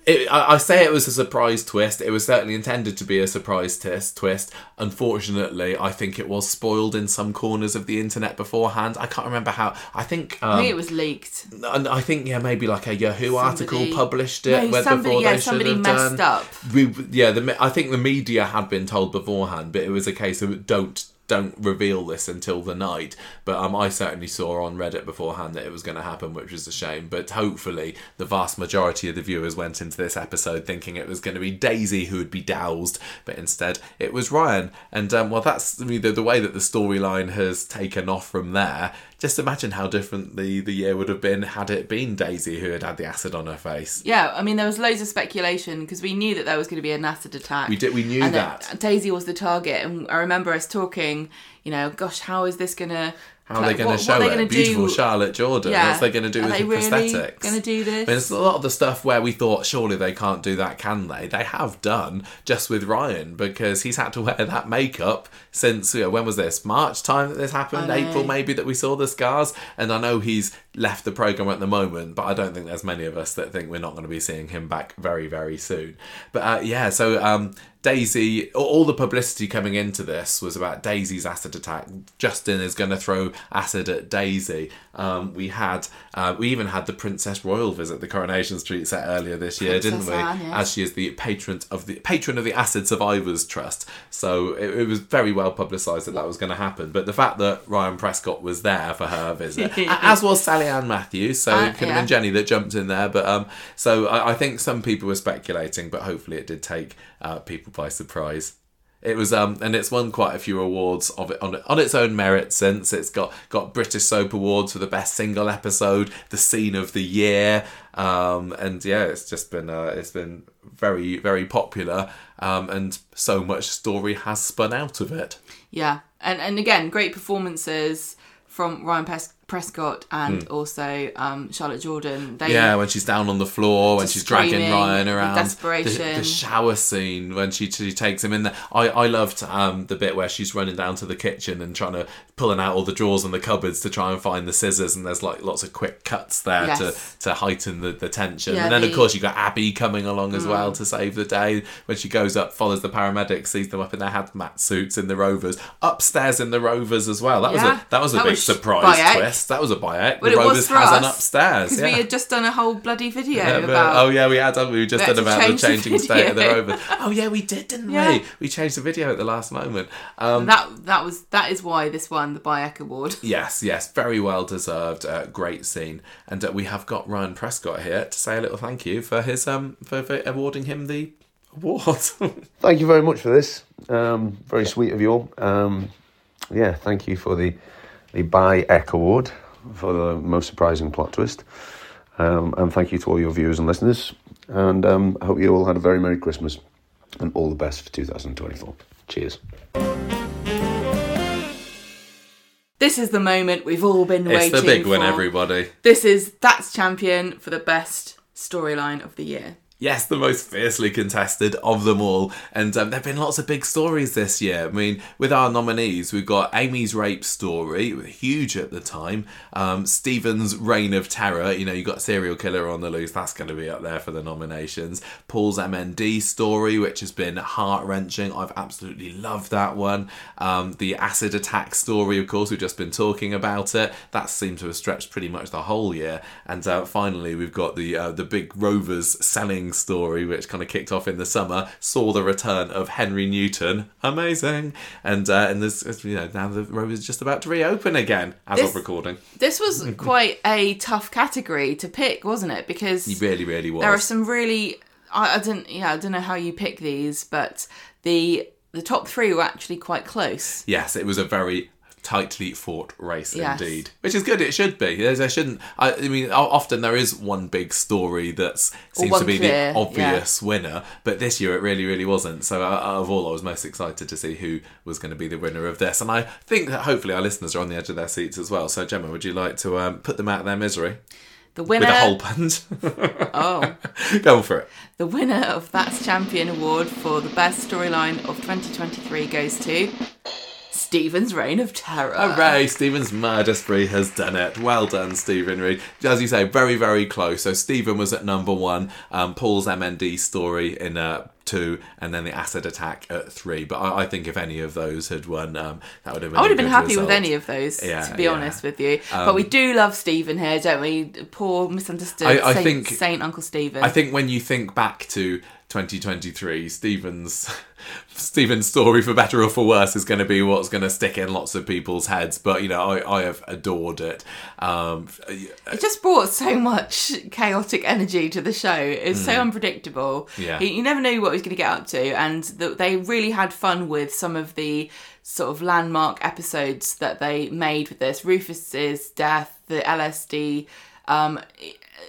It, I, I say it was a surprise twist. It was certainly intended to be a surprise test twist. Unfortunately, I think it was spoiled in some corners of the internet beforehand. I can't remember how. I think. Um, I think it was leaked. and I think yeah, maybe like a Yahoo article published it No, somebody- before yeah, they should somebody have messed done. up. We, yeah, the, I think the media had been told beforehand, but it was a case of don't don't reveal this until the night. But um, I certainly saw on Reddit beforehand that it was going to happen, which was a shame. But hopefully, the vast majority of the viewers went into this episode thinking it was going to be Daisy who would be doused, but instead it was Ryan. And um, well, that's I mean, the, the way that the storyline has taken off from there. Just imagine how different the, the year would have been had it been Daisy who had had the acid on her face. Yeah, I mean, there was loads of speculation because we knew that there was going to be an acid attack. We did- we knew and that. Daisy was the target, and I remember us talking. You know, gosh, how is this going to? How are they going to show it? Beautiful Charlotte Jordan. Yeah. What's they going to do Are with they the really prosthetics? gonna do this? I mean, it's a lot of the stuff where we thought surely they can't do that, can they? They have done just with Ryan because he's had to wear that makeup since you know, when was this March time that this happened? April maybe that we saw the scars. And I know he's left the program at the moment, but I don't think there's many of us that think we're not going to be seeing him back very very soon. But uh, yeah, so um, Daisy, all- the publicity coming into this was about Daisy's acid attack. Justin is going to throw acid at Daisy. Um, we had, uh, we even had the Princess Royal visit the Coronation Street set earlier this year, Princess didn't we? Anne. As she is the patron of the patron of the Acid Survivors Trust. So it, it was very well publicised that that was going to happen. But the fact that Ryan Prescott was there for her visit, as was Sally Ann Matthews, so Uh, it could have been Jennie that jumped in there. But um, so I, I think some people were speculating, but hopefully it did take uh, people by surprise. It was um, and it's won quite a few awards of it on on its own merit. Since it's got got British Soap Awards for the best single episode, the scene of the year, um, and yeah, it's just been uh, it's been very very popular, um, and so much story has spun out of it. Yeah, and and again, great performances from Ryan Pes- Prescott and also um, Charlotte Jordan. They. Yeah, when she's down on the floor, when she's dragging Ryan around, desperation. The, the shower scene when she, she takes him in there. I, I loved um, the bit where she's running down to the kitchen and trying to pulling out all the drawers and the cupboards to try and find the scissors, and there's like lots of quick cuts there Yes. to to heighten the, the tension. Yeah, and then of the- Mm. course you got Abi coming along as well to save the day when she goes up, follows the paramedics, sees them up in their hazmat suits in the Rovers, upstairs in the Rovers as well. That was a that was a that big was surprise By Eck. Twist. That was a By Eck. But the it was Rovers for has us, an upstairs. because Yeah. we had just done a whole bloody video Yeah, about. oh yeah, we had done. We just We done about the change the changing state of the video. Rovers. Oh yeah, we did, didn't Yeah. we? We changed the video at the last moment. Um, That that was that is why this won the By Eck Award. yes, yes, very well deserved. Uh, great scene, and uh, we have got Ryan Prescott here to say a little thank you for his um for, for awarding him the award. Thank you very much for this. Um, very sweet of you all. Um, yeah, thank you for the the By Eck Award for the most surprising plot twist. Um, and thank you to all your viewers and listeners. And um, I hope you all had a very Merry Christmas and all the best for 2024. Cheers. This is the moment we've all been waiting. it's the big for. one, everybody. This is that's champion for the best storyline of the year. Yes, the most fiercely contested of them all. And um, there have been lots of big stories this year. I mean, with our nominees, we've got Amy's rape story, huge at the time. Um, Stephen's reign of terror, you know, you've got serial killer on the loose, that's going to be up there for the nominations. Paul's MND story, which has been heart wrenching. I've absolutely loved that one. Um, the acid attack story, of course, we've just been talking about it. That seemed to have stretched pretty much the whole year. And uh, finally, we've got the uh, the big Rovers selling story, which kind of kicked off in the summer, saw the return of Henry Newton. Amazing. And uh, and this, you know, now the road is just about to reopen again as This- of recording. This was quite a tough category to pick, wasn't it? Because He really, really was. there are some really I, I don't yeah I don't know how you pick these, but the the top three were actually quite close. Yes, it was a very tightly fought race Yes. indeed, which is good. It should be. There, there shouldn't. I, I mean, often there is one big story that seems to be clear, the obvious winner, but this year it really, really wasn't. So, out of all, I was most excited to see who was going to be the winner of this, and I think that hopefully our listeners are on the edge of their seats as well. So, Gemma, would you like to um, put them out of their misery The winner with a whole punch? oh Go for it. the winner of That's Champion Award for the best storyline of 2023 goes to Stephen's Reign of Terror. Hooray! Stephen's murder spree has done it. Well done, Stephen Reid. As you say, very, very close. So Stephen was at number one. Um, Paul's MND story in uh, two, and then the acid attack at three. But I, I think if any of those had won, um, that would have been. I would have been happy result. with any of those, Yeah, to be yeah. Um, honest with you. but we do love Stephen here, don't we? Poor misunderstood I- I Saint, think- Saint Uncle Stephen. I think when you think back to 2023, Stephen's Stephen's story, for better or for worse, is going to be what's going to stick in lots of people's heads. But you know, I, I have adored it. Um, it just brought so much chaotic energy to the show. It was so unpredictable. Hmm. Yeah. You, you never knew what he was going to get up to, and the, they really had fun with some of the sort of landmark episodes that they made with this. Rufus's death, the LSD, um,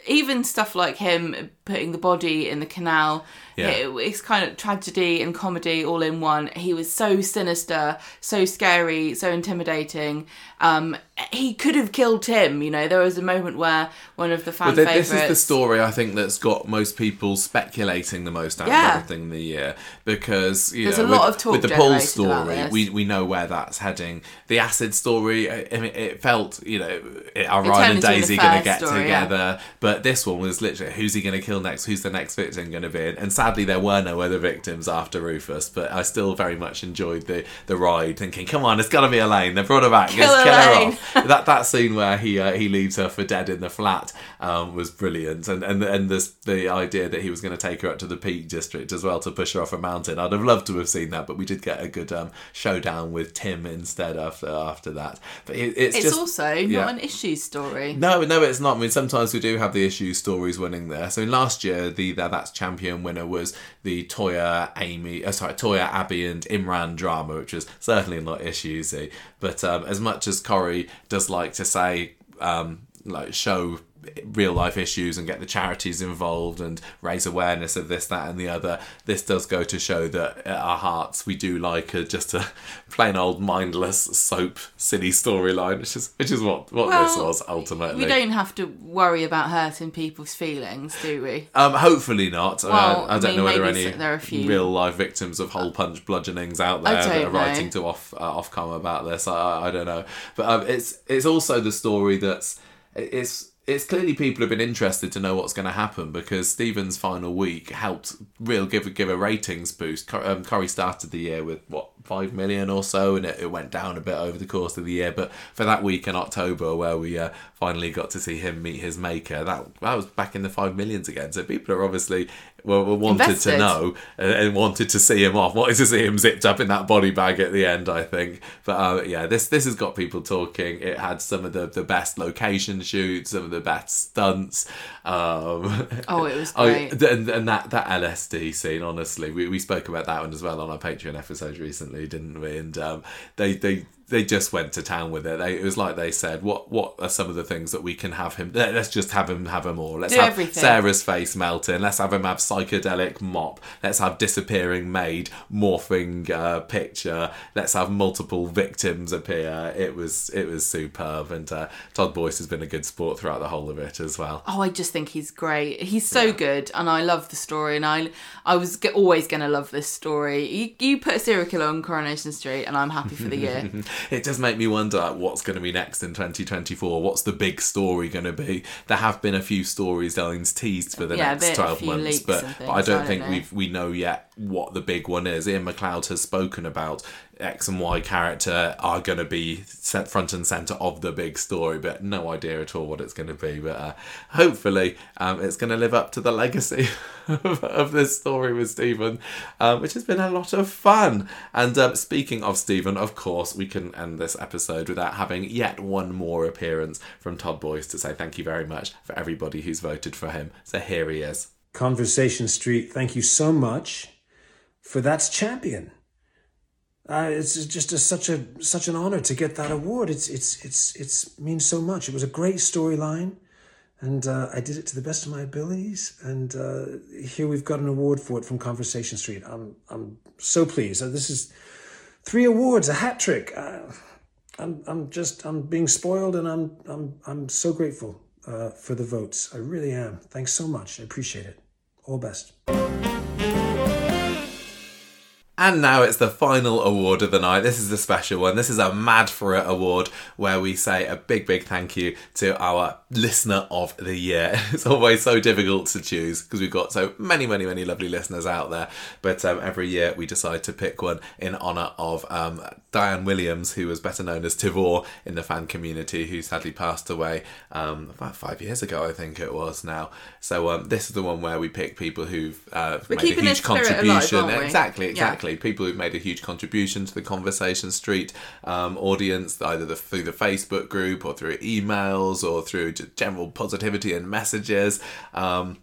even stuff like him putting the body in the canal. Yeah. It- it's kind of tragedy and comedy all in one. He was so sinister, so scary, so intimidating. Um, he could have killed Tim. You know, there was a moment where one of the fan But th- favorites. this is the story I think that's got most people speculating the most out Yeah. of everything in the year because you There's know a lot with, of talk with the Paul story we we know where that's heading. The acid story, I, I mean, it felt you know are Ryan and Daisy going to get story, yeah. together? But this one was literally who's he going to kill next? Who's the next victim going to be? And sadly, there were no other victims after Rufus. But I still very much enjoyed the the ride, thinking, come on, it's got to be Elaine. They brought her back. Kill Let's kill her off that that scene where he uh, he leaves her for dead in the flat um, was brilliant, and and and this the idea that he was going to take her up to the Peak District as well to push her off a mountain. I'd have loved to have seen that, but we did get a good um, showdown with Tim instead after after that. But it, it's, It's just also yeah. not an issue story. no, no, it's not. I mean, sometimes we do have the issue stories winning there. So last year, the that, that's champion winner was the Toyah Amy, uh, sorry, Toyah Abi and Imran drama, which was certainly not issuesy. But um, as much as Corrie does like to say, um, like show real life issues and get the charities involved and raise awareness of this, that, and the other. This does go to show that at our hearts we do like a, just a plain old mindless soap silly storyline, which is which is what what this was ultimately. We don't have to worry about hurting people's feelings, do we? Um, hopefully not. Uh, Well, I, I don't mean, know whether any there are a few. real life victims of hole punch bludgeonings out there that are writing to off uh, Ofcom about this. I, I- I don't know, but um, it's it's also the story that's it's. It's clearly people have been interested to know what's going to happen because Stephen's final week helped real give give a ratings boost. Um, Corrie started the year with what five million or so, and it, it went down a bit over the course of the year. But for that week in October, where we uh, finally got to see him meet his maker, that that was back in the five millions again. So people are obviously were, were wanted Invested. to know and, wanted to see him off. Wanted to see him zipped up in that body bag at the end. I think, but uh, yeah, this this has got people talking. It had some of the the best location shoots, some of the best stunts. Um, Oh, it was Oh, great. and, and that that LSD scene, honestly, we, we spoke about that one as well on our Patreon episode recently, didn't we? And um, they they they just went to town with it. They, it was like they said, what what are some of the things that we can have him? let- Let's just have him have them all. Let's Do have everything. Sarah's face melting. Let's have him have psychedelic mop. Let's have disappearing maid morphing uh, picture. Let's have multiple victims appear. It was it was superb, and uh, Todd Boyce has been a good sport throughout the whole of it as well. Oh, I just think he's great. He's so good, and I love the story. And I, I was always going to love this story. You, you put a serial killer on Coronation Street, and I'm happy for the year. it does make me wonder like, what's going to be next in 2024 what's the big story going to be? There have been a few storylines teased for the Yeah, next bit- 12 months but, but i don't I don't think know. we've we know yet what the big one is. Iain MacLeod has spoken about x and y character are going to be front and center of the big story but no idea at all what it's going to be but uh, hopefully um, it's going to live up to the legacy of, of this story with Stephen, um, which has been a lot of fun. And um, speaking of Stephen, of course, we can end this episode without having yet one more appearance from Todd Boyce to say thank you very much for everybody who's voted for him. So here he is. Conversation Street, thank you so much for That's Champion. Uh, it's just a, such a such an honor to get that award. It's it's it's it's means so much. It was a great storyline, and uh, I did it to the best of my abilities. And uh, here we've got an award for it from Conversation Street. I'm I'm so pleased. Uh, this is three awards, a hat trick. Uh, I'm I'm just I'm being spoiled, and I'm I'm I'm so grateful uh, for the votes. I really am. Thanks so much. I appreciate it. All best. And now it's the final award of the night. This is the special one. This is a Mad for It award where we say a big, big thank you to our listener of the year. It's always so difficult to choose because we've got so many, many, many lovely listeners out there. But um, every year we decide to pick one in honour of um, Diane Williams, who was better known as Tivor in the fan community, who sadly passed away um, about five years ago, I think it was now. So um, this is the one where we pick people who've uh, made a huge spirit alive, contribution. aren't? Exactly, Yeah. People who've made a huge contribution to the Conversation Street um, audience, either the, through the Facebook group or through emails or through general positivity and messages. Um,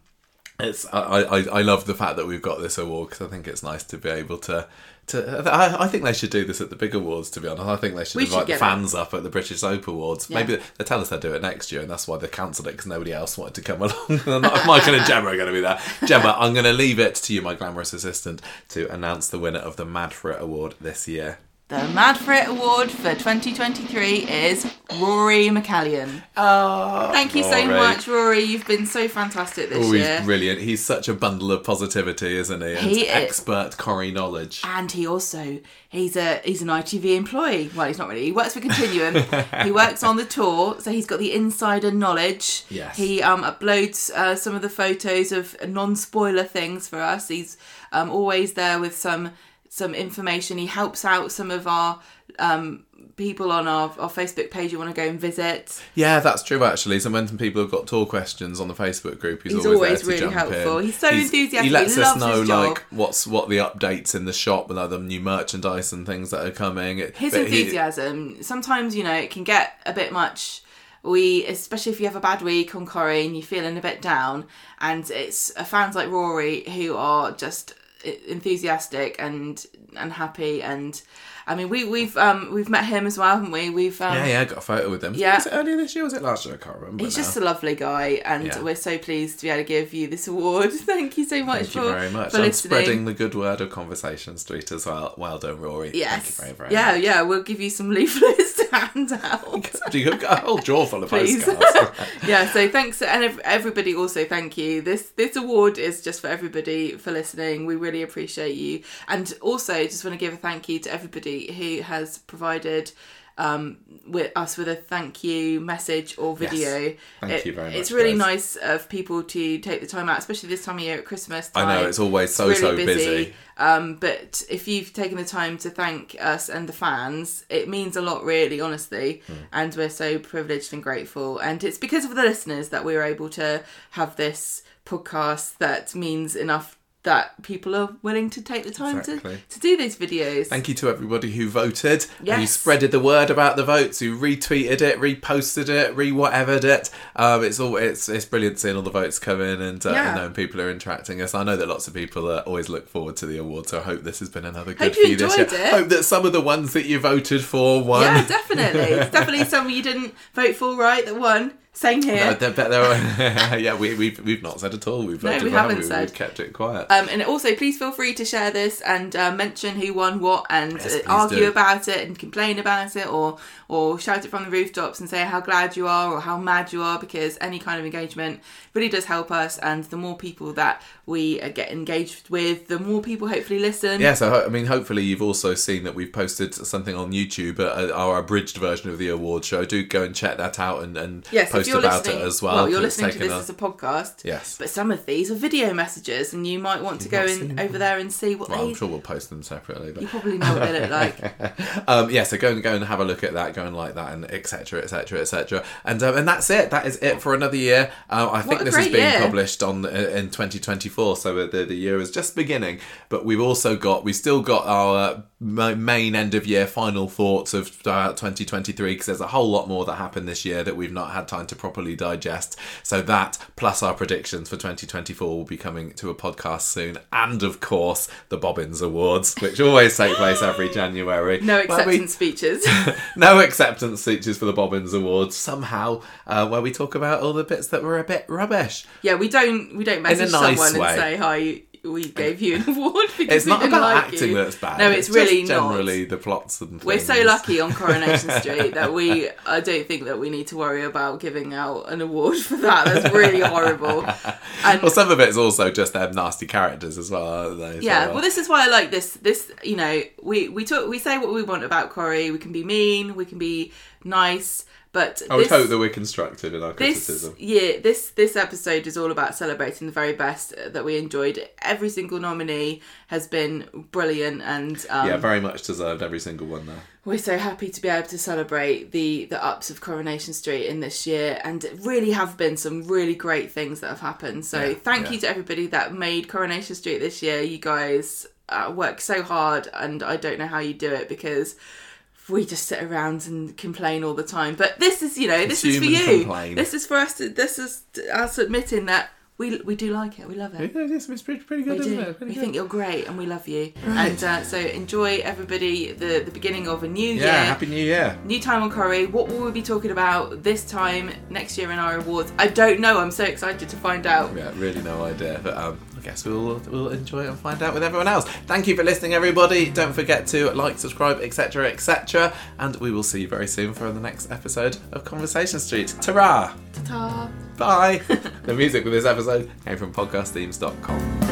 it's I, I, I love the fact that we've got this award because I think it's nice to be able to. To, I, I think they should do this at the big awards. To be honest, I think they should We should invite the get fans up at the British Soap Awards. Yeah. Maybe they tell us they'll do it next year, and that's why they cancelled it because nobody else wanted to come along. Michael and Gemma are going to be there. Gemma, I'm going to leave it to you, my glamorous assistant, to announce the winner of the Mad for It award this year. The Mad for It award for 2023 is Rory McCallion. Oh, Thank you so much, Rory. You've been so fantastic this Oh, he's year. brilliant. He's such a bundle of positivity, isn't he? And He is. expert Corrie knowledge. And he also he's a he's an ITV employee. Well, he's not really. He works for Continuum. he works on the tour, so he's got the insider knowledge. Yes. He um uploads uh, some of the photos of non-spoiler things for us. He's um always there with some some information. He helps out some of our um people on our, our Facebook page you want to go and visit. Yeah, that's true actually. So when people have got tour questions on the Facebook group, he's, He's always, always there to really jump helpful. in. He's so enthusiastic. He lets He us know like what's what the updates in the shop and other new merchandise and things that are coming. his But he- enthusiasm sometimes you know it can get a bit much we especially if you have a bad week on Corrie and you're feeling a bit down and it's uh, fans like Rory who are just enthusiastic and and happy and I mean, we we've um we've met him as well, haven't we? We've um, Yeah, yeah, I got a photo with him. Yeah. Was it earlier this year? Was it last year? I can't remember. He's now. just a lovely guy, and Yeah. we're so pleased to be able to give you this award. Thank you so much Thank for, you very much. for I'm listening. spreading the good word of Conversation Street as well. Well done, Rory. Yes. Thank you very, very yeah, much. yeah. We'll give you some leaflets to hand out. You've got a whole drawer full of postcards. yeah. So thanks, and everybody also thank you. This this award is just for everybody for listening. We really appreciate you, and also just want to give a thank you to everybody who has provided. Um, with us with a thank you message or video. Thank It- you very much. It's really guys. nice of people to take the time out, especially this time of year at Christmas. Time. I know, it's always so, so busy. Um, but if you've taken the time to thank us and the fans, it means a lot, really, honestly. Hmm. And we're so privileged and grateful. And it's because of the listeners that we're able to have this podcast that means enough that people are willing to take the time Exactly. to, to do these videos. Thank you to everybody who voted, who spreaded the word about the votes, who retweeted it, reposted it, re whatevered it. Um, it's all it's it's brilliant seeing all the votes come in and, uh, Yeah. and knowing people are interacting us. I know that lots of people uh, always look forward to the award, so I hope this has been another good Hope you for you this year. enjoyed it. Hope that some of the ones that you voted for won. Yeah, definitely. It's definitely some you didn't vote for, right? That won. Same here. No, they're better. yeah, we, we've we've not said at all. We've No, we haven't said. We've kept it quiet. Um, and also, please feel free to share this and uh, mention who won what, and Yes, uh, argue do. about it and complain about it, or or shout it from the rooftops and say how glad you are or how mad you are, because any kind of engagement really does help us. And the more people that we uh, get engaged with, the more people hopefully listen. Yeah, so ho- I mean, hopefully you've also seen that we've posted something on YouTube, uh, our abridged version of the award show. Do go and check that out and, and Yes, post about it as well. Well, you're listening to this a- as a podcast. Yes. But some of these are video messages, and you might want to go in over there and see what Well, they. I'm sure we'll post them separately. But You probably know what they look like. um, yeah, so go and go and have a look at that, go and like that, and etc. etc. etc. And um, and that's it. That is it for another year. Um, I think this is being year. published on uh, in 2024, so the the year is just beginning. But we've also got we've still got our uh, main end of year final thoughts of uh, 2023 because there's a whole lot more that happened this year that we've not had time to properly digest. So that plus our predictions for 2024 will be coming to a podcast soon, and of course the Bobbins Awards, which always take place every January. No where we- acceptance speeches. no acceptance speeches for the Bobbins Awards somehow, uh, where we talk about all the bits that were a bit rubbish. Yeah, we don't we don't message nice someone way. and say hi. We gave you an award because It's we not didn't about like acting you. that's bad. No, it's, just really generally not. the plots and. We're so things. lucky on Coronation Street that we. I don't think that we need to worry about giving out an award for that. That's really horrible. And Well, some of it's also just them nasty characters as well, aren't they? So, yeah, well, this is why I like this. This, you know, we we talk, we say what we want about Corrie. We can be mean, we can be nice, but I would this, hope that we're constructive in our criticism. year this this episode is all about celebrating the very best that we enjoyed every single nominee has been brilliant and um, yeah, very much deserved every single one there. we're so happy to be able to celebrate the the ups of coronation street in this year and it really have been some really great things that have happened so Yeah, thank yeah. you to everybody that made coronation street this year you guys uh, work so hard and i don't know how you do it because we just sit around and complain all the time. But this is, you know, this is for you. complain. This is for us. To, this is us admitting that we we do like it. We love it. Yeah, it's, it's pretty, pretty good, We isn't do. it? Pretty We good. think you're great, and we love you. Right. And uh, so enjoy everybody the the beginning of a new yeah, year. Happy New Year. New time on Corrie. What will we be talking about this time next year in our awards? I don't know. I'm so excited to find out. Yeah, really no idea. But um, I guess we'll we'll enjoy it and find out with everyone else. Thank you for listening, everybody. Don't forget to like, subscribe, etc., etc. And we will see you very soon for the next episode of Conversation Street. Ta-ra! Ta-ta. Bye. the music for this episode came from podcastthemes.com.